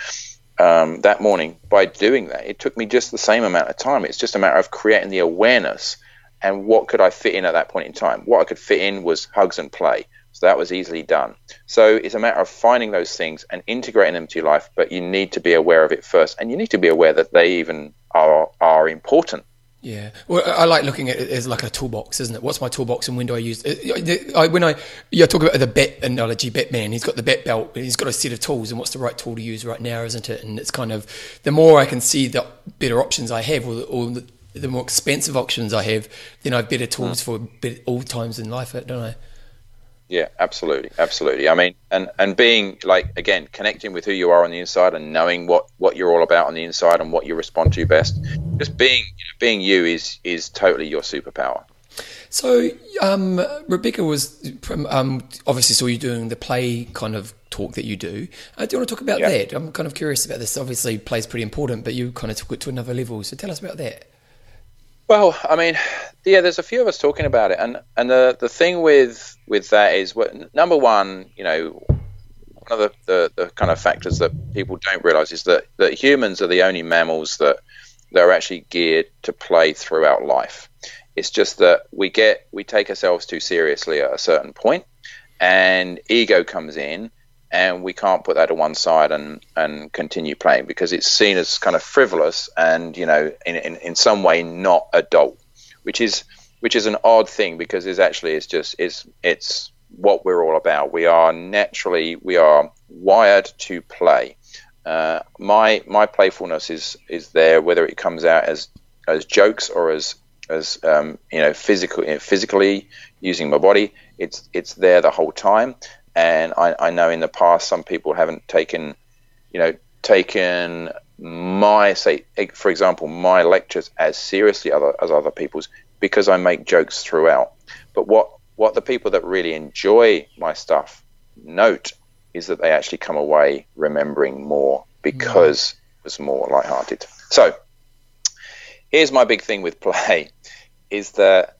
um, that morning by doing that. It took me just the same amount of time. It's just a matter of creating the awareness and what could I fit in at that point in time. What I could fit in was hugs and play. So that was easily done. So it's a matter of finding those things and integrating them to your life, but you need to be aware of it first, and you need to be aware that they even are are important. Yeah, well, I like looking at it as like a toolbox, isn't it? What's my toolbox, and when do I use? It? I, when I you talk about the bet analogy, Batman, he's got the bet belt, and he's got a set of tools, and what's the right tool to use right now, isn't it? And it's kind of the more I can see, the better options I have, or, or the, the, more expensive options I have, then I have better tools mm. for all times in life, don't I? Yeah, absolutely, absolutely. I mean, and and being like again, connecting with who you are on the inside and knowing what what you're all about on the inside and what you respond to best. Just being you know, being you is is totally your superpower. So, um, Rebecca was um, obviously saw you doing the play kind of talk that you do. Uh, do you want to talk about yeah. that? I'm kind of curious about this. Obviously, play is pretty important, but you kind of took it to another level. So, tell us about that. Well, I mean, yeah, there's a few of us talking about it, and and the the thing with with that is, what, number one, you know, one of the, the, the kind of factors that people don't realize is that that humans are the only mammals that that are actually geared to play throughout life. It's just that we get we take ourselves too seriously at a certain point, and ego comes in and we can't put that to one side and, and continue playing because it's seen as kind of frivolous and you know in, in, in some way not adult which is which is an odd thing because it's actually it's just it's it's what we're all about. We are naturally we are wired to play. Uh, my my playfulness is is there whether it comes out as as jokes or as as um, you know physical physically using my body it's it's there the whole time and I, I know in the past some people haven't taken, you know, taken my say, for example, my lectures as seriously as other people's because I make jokes throughout. But what what the people that really enjoy my stuff note is that they actually come away remembering more because it was more lighthearted. So here's my big thing with play is that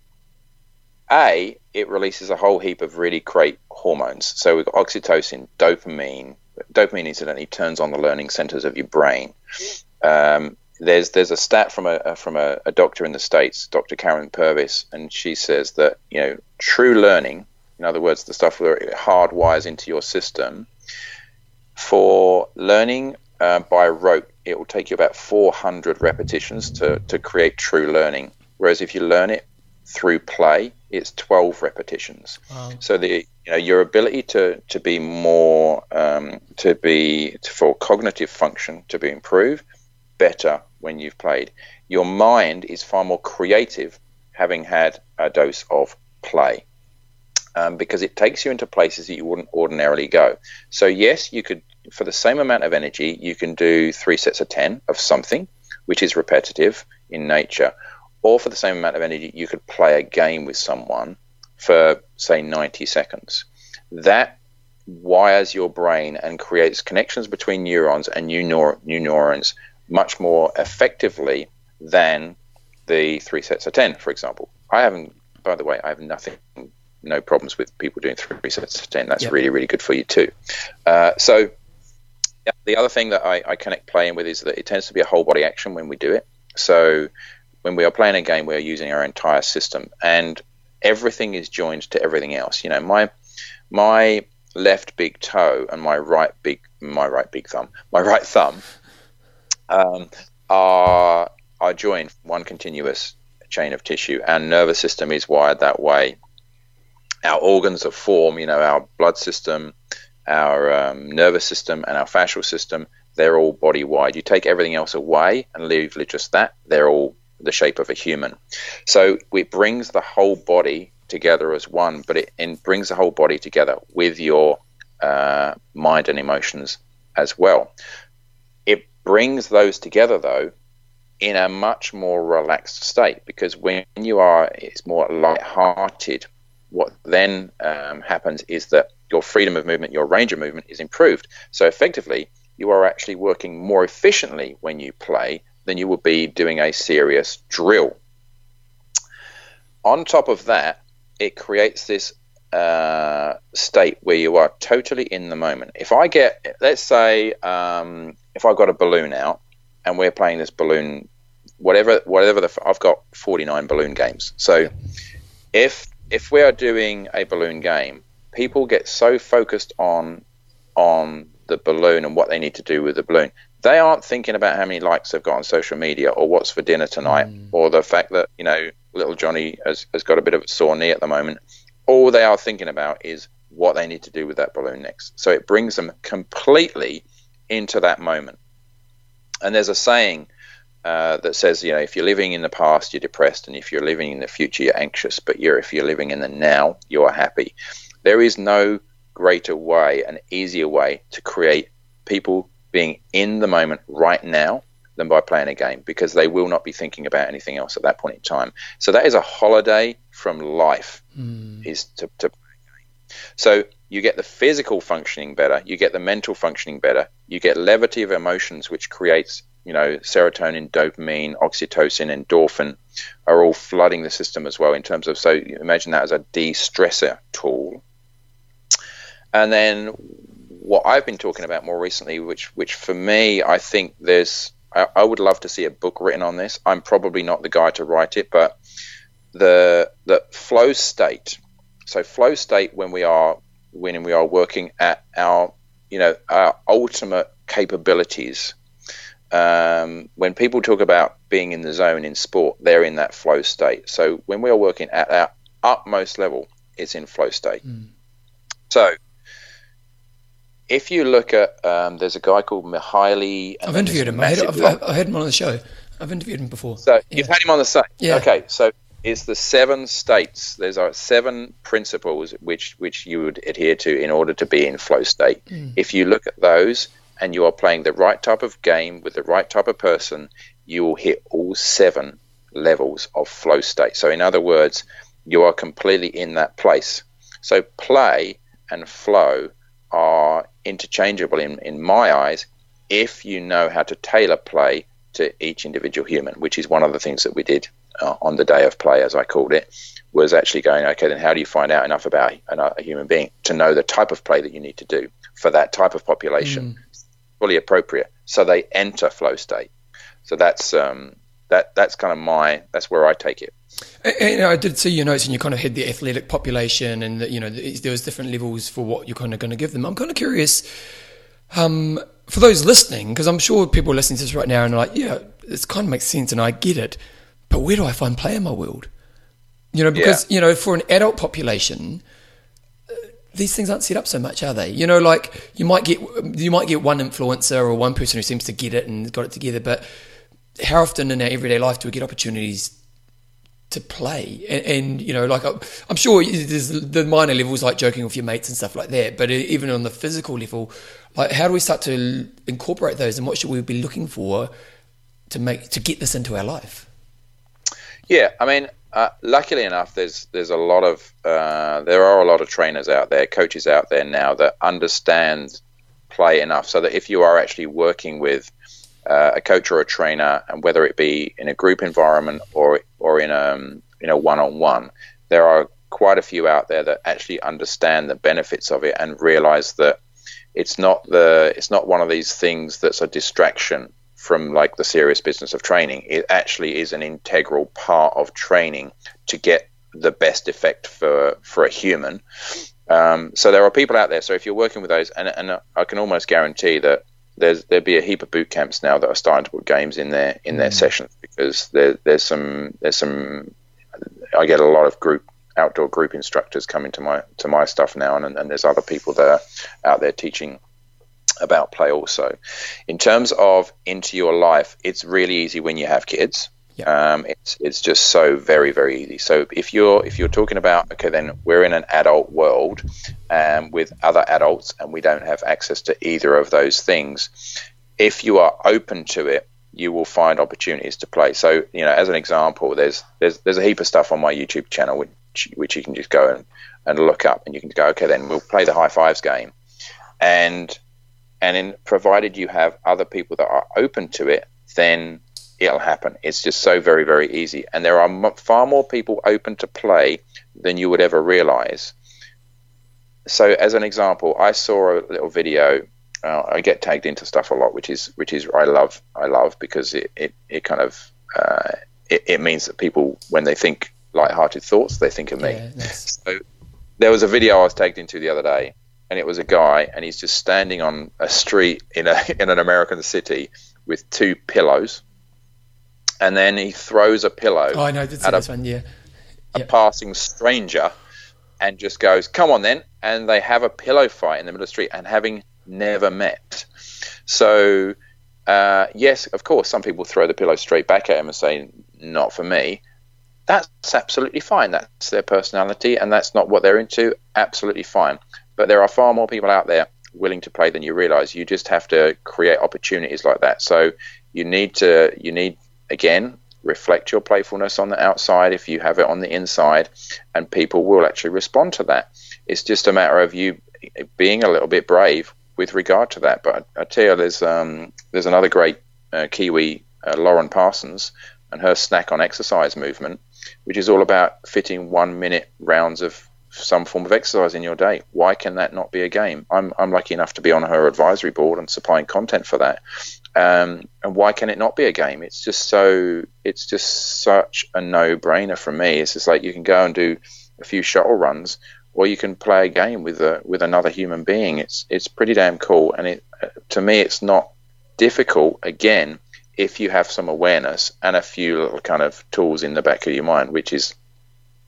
a it releases a whole heap of really great hormones. So we've got oxytocin, dopamine. Dopamine, incidentally, turns on the learning centers of your brain. Um, there's there's a stat from a from a, a, doctor in the states, Dr. Karyn Purvis, and she says that you know true learning, in other words, the stuff it hardwires into your system, for learning uh, by rote, it will take you about 400 repetitions to to create true learning. Whereas if you learn it through play, it's 12 repetitions. Wow. So the you know your ability to to be more um, to be to, for cognitive function to be improved better when you've played. Your mind is far more creative having had a dose of play. Um, because it takes you into places that you wouldn't ordinarily go. So yes, you could, for the same amount of energy, you can do three sets of ten of something, which is repetitive in nature, or for the same amount of energy, you could play a game with someone for, say, 90 seconds. That wires your brain and creates connections between neurons and new, neur- new neurons much more effectively than the three sets of 10, for example. I haven't, by the way, I have nothing, no problems with people doing three sets of 10. That's yep. really, really good for you too. Uh, so, the other thing that I, I connect playing with is that it tends to be a whole body action when we do it. So, when we are playing a game, we are using our entire system, and everything is joined to everything else. You know, my my left big toe and my right big my right big thumb, my right thumb, um, are are joined one continuous chain of tissue. Our nervous system is wired that way. Our organs of form, you know, our blood system, our um, nervous system, and our fascial system, they're all body wide. You take everything else away and leave just that, they're all the shape of a human. So it brings the whole body together as one, but it, it brings the whole body together with your uh, mind and emotions as well. It brings those together though in a much more relaxed state because when you are it's more light-hearted what then um, happens is that your freedom of movement your range of movement is improved so effectively you are actually working more efficiently when you play than you would be doing a serious drill. On top of that, it creates this uh, state where you are totally in the moment. If I get, let's say, um, if I've got a balloon out and we're playing this balloon, whatever, whatever the, I've got 49 balloon games. So if if we are doing a balloon game, people get so focused on on the balloon and what they need to do with the balloon they aren't thinking about how many likes they've got on social media or what's for dinner tonight mm. or the fact that, you know, little Johnny has, has got a bit of a sore knee at the moment. All they are thinking about is what they need to do with that balloon next. So it brings them completely into that moment. And there's a saying uh, that says, you know, if you're living in the past, you're depressed, and if you're living in the future, you're anxious. But you're, if you're living in the now, you're happy. There is no greater way, an easier way to create people being in the moment right now than by playing a game because they will not be thinking about anything else at that point in time. So that is a holiday from life mm. is to, to play a game. So you get the physical functioning better, you get the mental functioning better, you get levity of emotions which creates, you know, serotonin, dopamine, oxytocin, endorphin are all flooding the system as well in terms of so imagine that as a de-stressor tool. And then what I've been talking about more recently, which which for me, I think there's I, I, would love to see a book written on this. I'm probably not the guy to write it, but the the flow state. So flow state when we are when we are working at our, you know, our ultimate capabilities. Um, when people talk about being in the zone in sport, they're in that flow state. So when we are working at our utmost level, it's in flow state. Mm. So if you look at, um, there's a guy called Mihaly. I've interviewed him. I had, I've, I've, had him on the show. I've interviewed him before. So yeah. you've had him on the show. Yeah. Okay. So it's the seven states. There's are seven principles which which you would adhere to in order to be in flow state. Mm. If you look at those and you are playing the right type of game with the right type of person, you will hit all seven levels of flow state. So in other words, you are completely in that place. So play and flow are interchangeable in, in my eyes if you know how to tailor play to each individual human, which is one of the things that we did uh, on the day of play, as I called it, was actually going, okay, then how do you find out enough about a human being to know the type of play that you need to do for that type of population, mm. fully appropriate, so they enter flow state. So that's um, that that's kind of my that's where I take it. And I did see your notes, and you kind of had the athletic population, and the, you know there was different levels for what you're kind of going to give them. I'm kind of curious, um, for those listening, because I'm sure people are listening to this right now and are like, yeah, this kind of makes sense, and I get it, but where do I find play in my world? You know, because yeah. you know, for an adult population, uh, these things aren't set up so much, are they? You know, like you might get you might get one influencer or one person who seems to get it and got it together, but how often in our everyday life do we get opportunities to play. And, and, you know, like I'm sure there's the minor levels like joking with your mates and stuff like that, but even on the physical level, like how do we start to incorporate those, and what should we be looking for to make to get this into our life? Yeah, I mean, uh, luckily enough, there's there's a lot of uh, there are a lot of trainers out there, coaches out there now that understand play enough so that if you are actually working with uh, a coach or a trainer, and whether it be in a group environment or or in a you know one on one, there are quite a few out there that actually understand the benefits of it and realize that it's not the it's not one of these things that's a distraction from like the serious business of training. It actually is an integral part of training to get the best effect for for a human. Um, so there are people out there. So if you're working with those, and, and I can almost guarantee that there's there'd be a heap of boot camps now that are starting to put games in their in their mm. sessions because there, there's some there's some I get a lot of group outdoor group instructors coming to my to my stuff now and, and there's other people that are out there teaching about play also in terms of into your life it's really easy when you have kids yeah. Um, it's it's just so very very easy. So if you're if you're talking about okay, then we're in an adult world um, with other adults, and we don't have access to either of those things. If you are open to it, you will find opportunities to play. So you know, as an example, there's there's there's a heap of stuff on my YouTube channel which which you can just go and, and look up, and you can go okay, then we'll play the high fives game, and and in provided you have other people that are open to it, then it'll happen. It's just so very, very easy. And there are far more people open to play than you would ever realize. So, as an example, I saw a little video. Uh, I get tagged into stuff a lot, which is which is I love. I love because it it, it kind of uh, it, it, means that people when they think light-hearted thoughts, they think of me. Yeah, nice. So there was a video I was tagged into the other day, and it was a guy, and he's just standing on a street in a in an American city with two pillows and then he throws a pillow. Oh, I know. Did see this a, one. Yeah. A yep. passing stranger, and just goes, "Come on, then!" And they have a pillow fight in the middle of the street, and having never met. So, uh, yes, of course, some people throw the pillow straight back at him and say, "Not for me." That's absolutely fine. That's their personality, and that's not what they're into. Absolutely fine. But there are far more people out there willing to play than you realize. You just have to create opportunities like that. So you need to you need again, reflect your playfulness on the outside if you have it on the inside, and people will actually respond to that. It's just a matter of you being a little bit brave with regard to that. But I, tell you, there's um, there's another great uh, Kiwi, uh, Lauren Parsons, and her snack on exercise movement, which is all about fitting one minute rounds of some form of exercise in your day. Why can that not be a game? I'm, I'm lucky enough to be on her advisory board and supplying content for that. Um, and why can it not be a game? It's just so it's just such a no brainer for me. It's just like you can go and do a few shuttle runs or you can play a game with a with another human being. It's it's pretty damn cool, and it to me it's not difficult. Again, if you have some awareness and a few little kind of tools in the back of your mind, which is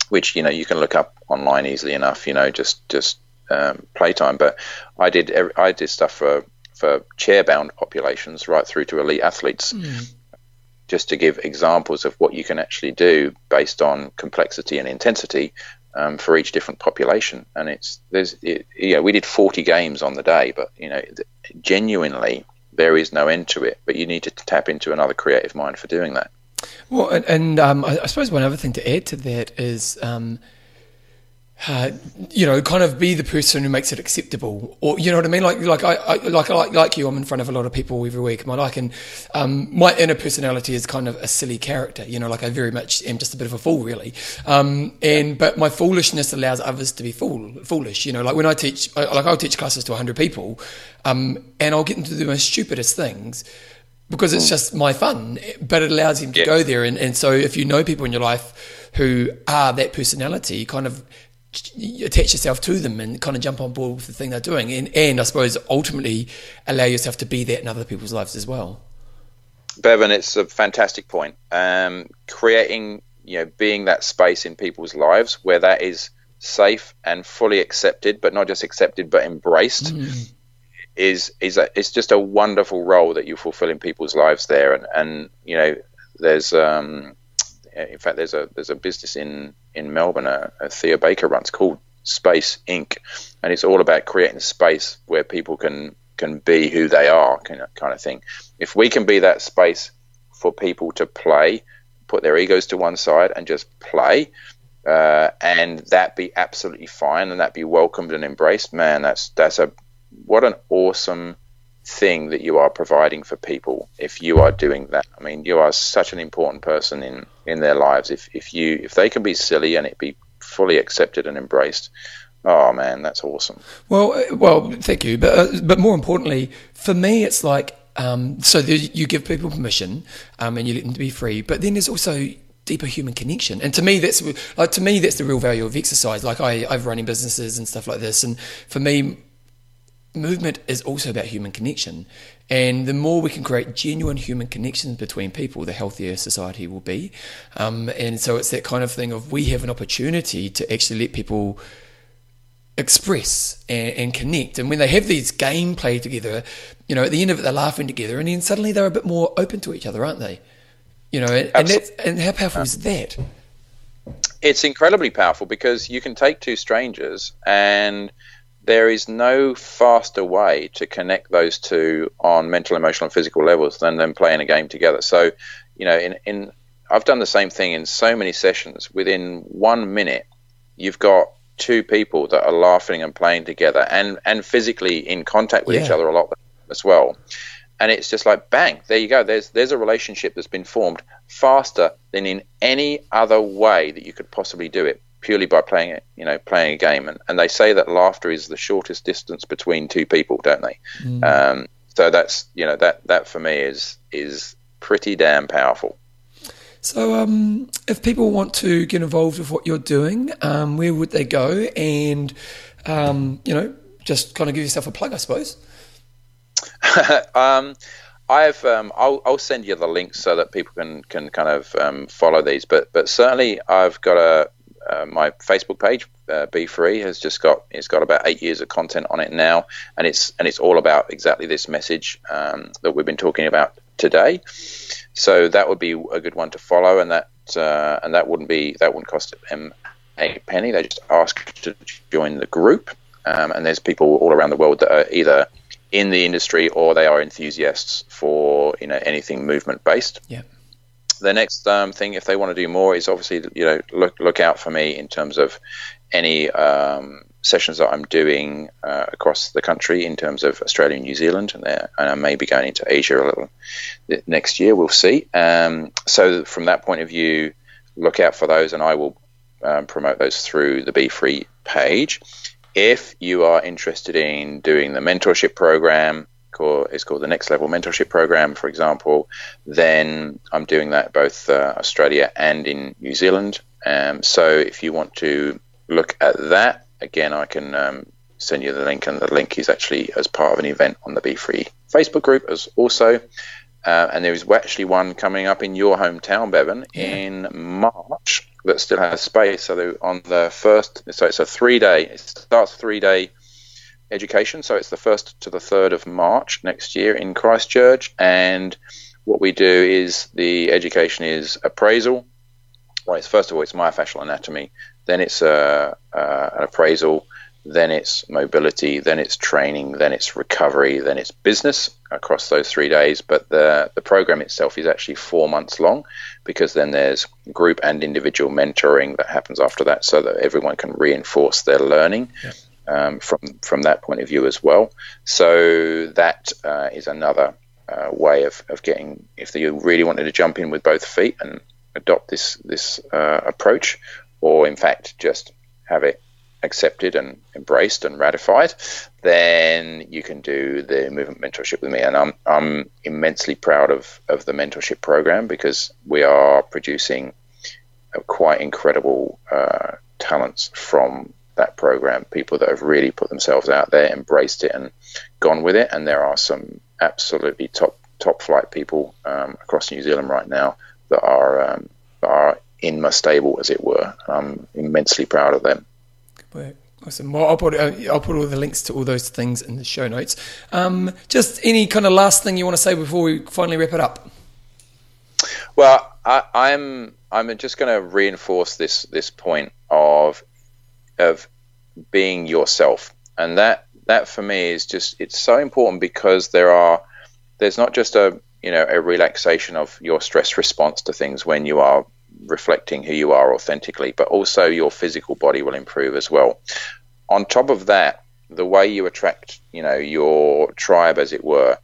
which you know you can look up online easily enough. You know, just just um, playtime. But I did I did stuff for for chair-bound populations right through to elite athletes. Mm. Just to give examples of what you can actually do based on complexity and intensity um, for each different population, and it's there's it, you know we did 40 games on the day, but you know genuinely there is no end to it. But you need to tap into another creative mind for doing that. Well, and, and um, I, I, suppose one other thing to add to that is. Um, uh, you know, kind of be the person who makes it acceptable, or you know what I mean. Like, like I, I like, like, like you. I'm in front of a lot of people every week. My like, and um, my inner personality is kind of a silly character. You know, like I very much am just a bit of a fool, really. Um, and but my foolishness allows others to be fool, foolish. You know, like when I teach, like I'll teach classes to 100 people, um, and I'll get into the most stupidest things because it's just my fun, but it allows him to yeah. go there. And, and so if you know people in your life who are that personality, kind of attach yourself to them and kind of jump on board with the thing they're doing. And, and I suppose ultimately allow yourself to be that in other people's lives as well. Bevan, it's a fantastic point. Um, creating, you know, being that space in people's lives where that is safe and fully accepted, but not just accepted, but embraced. Mm is is a, it's just a wonderful role that you fulfill in people's lives there, and and you know there's um, in fact there's a there's a business in in Melbourne, a, a Thea Baker runs called Space Inc, and it's all about creating a space where people can can be who they are, kind of, kind of thing. If we can be that space for people to play, put their egos to one side and just play, uh, and that be absolutely fine and that be welcomed and embraced, man, that's that's a what an awesome thing that you are providing for people if you are doing that. I mean, you are such an important person in in their lives. If if you if they can be silly and it be fully accepted and embraced, oh man, that's awesome. Well, uh, well, thank you. But uh, but more importantly, for me, it's like um, so you give people permission um, and you let them be free. But then there's also deeper human connection. And to me, that's like to me that's the real value of exercise. Like I, I've running businesses and stuff like this, and for me, movement is also about human connection. And the more we can create genuine human connections between people, the healthier society will be. Um, and so it's that kind of thing of we have an opportunity to actually let people express and, and, connect. And when they have these gameplay together, you know, at the end of it, they're laughing together, and then suddenly they're a bit more open to each other, aren't they? You know, and, and, that's, and how powerful is that? It's incredibly powerful because you can take two strangers and – there is no faster way to connect those two on mental, emotional, and physical levels than them playing a game together. So, you know, in, in I've done the same thing in so many sessions. Within one minute, you've got two people that are laughing and playing together and, and physically in contact with yeah. each other a lot as well. And it's just like bang, there you go. There's there's a relationship that's been formed faster than in any other way that you could possibly do it purely by playing it, you know, playing a game. And, and they say that laughter is the shortest distance between two people, don't they? Mm. Um, so that's you know that that for me is is pretty damn powerful. So, um, if people want to get involved with what you're doing, um, where would they go? And um, you know, just kind of give yourself a plug, I suppose. Um, I've um, I'll, I'll send you the links so that people can can kind of um, follow these. But but certainly I've got a uh, my Facebook page, uh, Be Free, has just got it's got about eight years of content on it now, and it's and it's all about exactly this message um, that we've been talking about today. So that would be a good one to follow, and that uh, and that wouldn't be that wouldn't cost them a penny. They just ask to join the group, um, and there's people all around the world that are either in the industry or they are enthusiasts for you know anything movement based. Yeah the next um, thing, if they want to do more, is obviously you know look look out for me in terms of any um, sessions that I'm doing uh, across the country in terms of Australia and New Zealand, and, and I may be going into Asia a little next year. We'll see. Um, so from that point of view, look out for those, and I will um, promote those through the Be Free page. If you are interested in doing the mentorship program, is called the Next Level Mentorship Program, for example, then I'm doing that both uh, Australia and in New Zealand. Um, so if you want to look at that, again, I can um, send you the link, and the link is actually as part of an event on the Be Free Facebook group as also. Uh, and there is actually one coming up in your hometown, Bevan, yeah. in March that still has space. So on the first, so it's a three day. It starts three day education. So it's the first to the third of March next year in Christchurch, and what we do is the education is appraisal. Well, it's first of all it's myofascial anatomy, then it's uh, uh, an appraisal, then it's mobility, then it's training, then it's recovery, then it's business across those three days. But the the program itself is actually four months long because then there's group and individual mentoring that happens after that, so that everyone can reinforce their learning. Yeah. Um, from from that point of view as well, so that uh, is another uh, way of, of getting if you really wanted to jump in with both feet and adopt this this uh, approach, or in fact just have it accepted and embraced and ratified, then you can do the movement mentorship with me. And I'm I'm immensely proud of of the mentorship program because we are producing quite incredible uh, talents from that program. People that have really put themselves out there, embraced it, and gone with it. And there are some absolutely top top flight people um, across New Zealand right now that are um, are in my stable, as it were. I'm immensely proud of them. Awesome. Well, I'll put uh, I'll put all the links to all those things in the show notes. Um, just any kind of last thing you want to say before we finally wrap it up? Well, I, I'm I'm just going to reinforce this this point of of being yourself, and that that for me is just it's so important because there are there's not just a you know a relaxation of your stress response to things when you are reflecting who you are authentically, but also your physical body will improve as well. On top of that, the way you attract, you know, your tribe, as it were,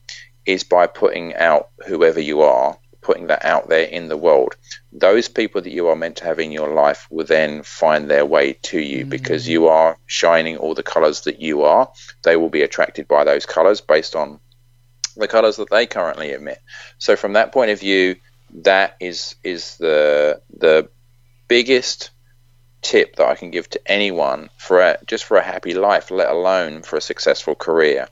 is by putting out whoever you are, putting that out there in the world. Those people that you are meant to have in your life will then find their way to you mm-hmm. because you are shining all the colors that you are. They will be attracted by those colors based on the colors that they currently emit. So, from that point of view, that is is the the biggest tip that I can give to anyone for a, just for a happy life, let alone for a successful career.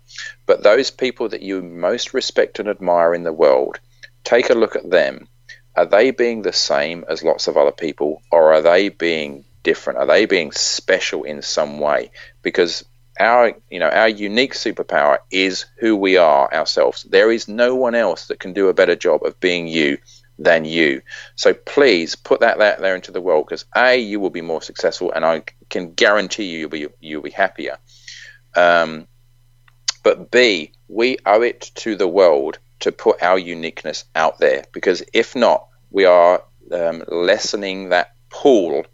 But those people that you most respect and admire in the world, take a look at them. Are they being the same as lots of other people, or are they being different? Are they being special in some way? Because our you know our unique superpower is who we are ourselves. There is no one else that can do a better job of being you than you. So please put that out there into the world because a you will be more successful, and I can guarantee you you'll be you'll be happier. Um, but b we owe it to the world to put our uniqueness out there because if not, we are um, lessening that pool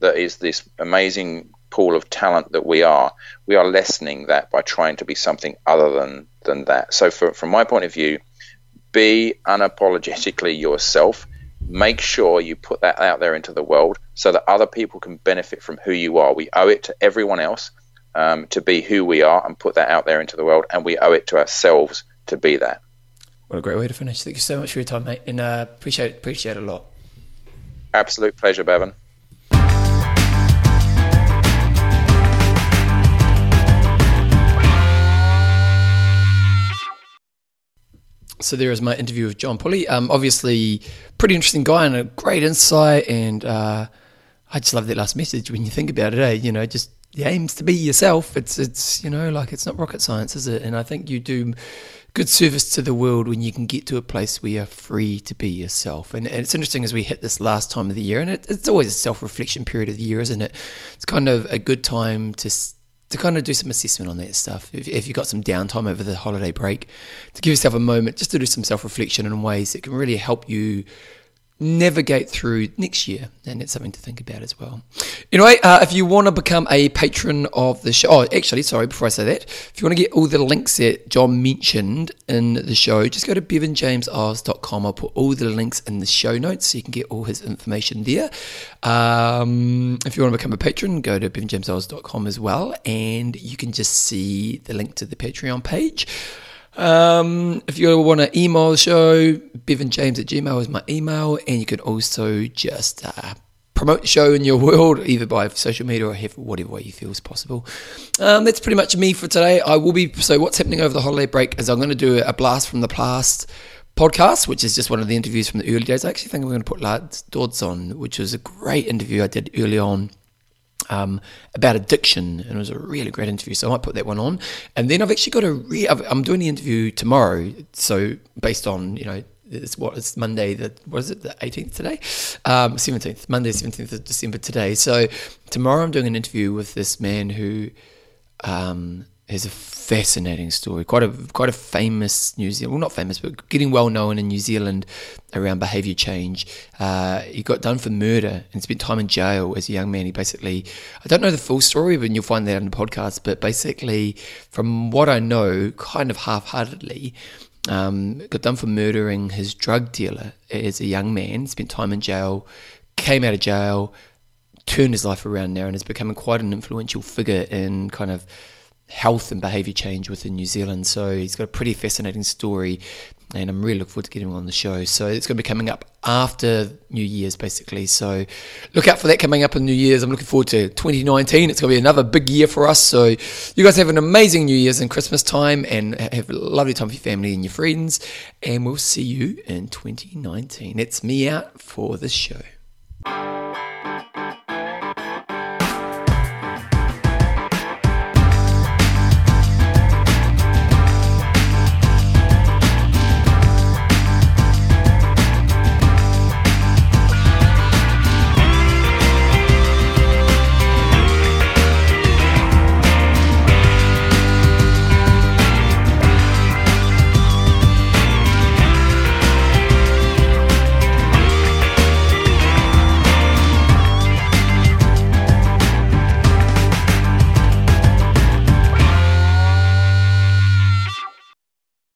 that is this amazing pool of talent that we are. We are lessening that by trying to be something other than than that. So, for, from my point of view, be unapologetically yourself. Make sure you put that out there into the world so that other people can benefit from who you are. We owe it to everyone else um, to be who we are and put that out there into the world, and we owe it to ourselves to be that. What a great way to finish. Thank you so much for your time, mate, and uh, appreciate appreciate it a lot. Absolute pleasure, Bevan. So there is my interview with John Polley. Um, obviously, pretty interesting guy and a great insight. And uh, I just love that last message when you think about it. Eh? You know, just the aims to be yourself. It's it's you know like it's not rocket science, is it? And I think you do good service to the world when you can get to a place where you're free to be yourself. And, and it's interesting as we hit this last time of the year, and it, it's always a self reflection period of the year, isn't it? It's kind of a good time to to kind of do some assessment on that stuff. If, if you've got some downtime over the holiday break, to give yourself a moment just to do some self reflection in ways that can really help you navigate through next year, and it's something to think about as well. Anyway, uh, if you want to become a patron of the show, oh, actually, sorry, before I say that, if you want to get all the links that John mentioned in the show, just go to bevanjameseyles.com. I'll put all the links in the show notes so you can get all his information there. Um, if you want to become a patron, go to bevanjameseyles.com as well, and you can just see the link to the Patreon page. Um, if you want to email the show, bevanjames at gmail is my email, and you can also just uh, promote the show in your world, either by social media or whatever way you feel is possible. Um, that's pretty much me for today. I will be so what's happening over the holiday break is I'm going to do a blast from the past podcast, which is just one of the interviews from the early days. I actually think I'm going to put Lars Dodds on, which was a great interview I did early on um, about addiction, and it was a really great interview. So I might put that one on. And then I've actually got a re- I'm doing the interview tomorrow, so based on you know it's what it's Monday that was it the 18th today, um, 17th Monday 17th of December today. So tomorrow I'm doing an interview with this man who um, is a fascinating story. Quite a quite a famous New Zealand, well not famous, but getting well known in New Zealand around behaviour change. Uh, he got done for murder and spent time in jail as a young man. He basically, I don't know the full story, but you'll find that on the podcast. But basically, from what I know, kind of half-heartedly, um, got done for murdering his drug dealer as a young man, spent time in jail, came out of jail, turned his life around now, and is becoming quite an influential figure in kind of health and behaviour change within New Zealand. So he's got a pretty fascinating story, and I'm really looking forward to getting him on the show. So it's going to be coming up after New Year's, basically. So look out for that coming up in New Year's. I'm looking forward to 2019. It's going to be another big year for us. So you guys have an amazing New Year's and Christmas time, and have a lovely time with your family and your friends. And we'll see you in 2019. It's me out for the show.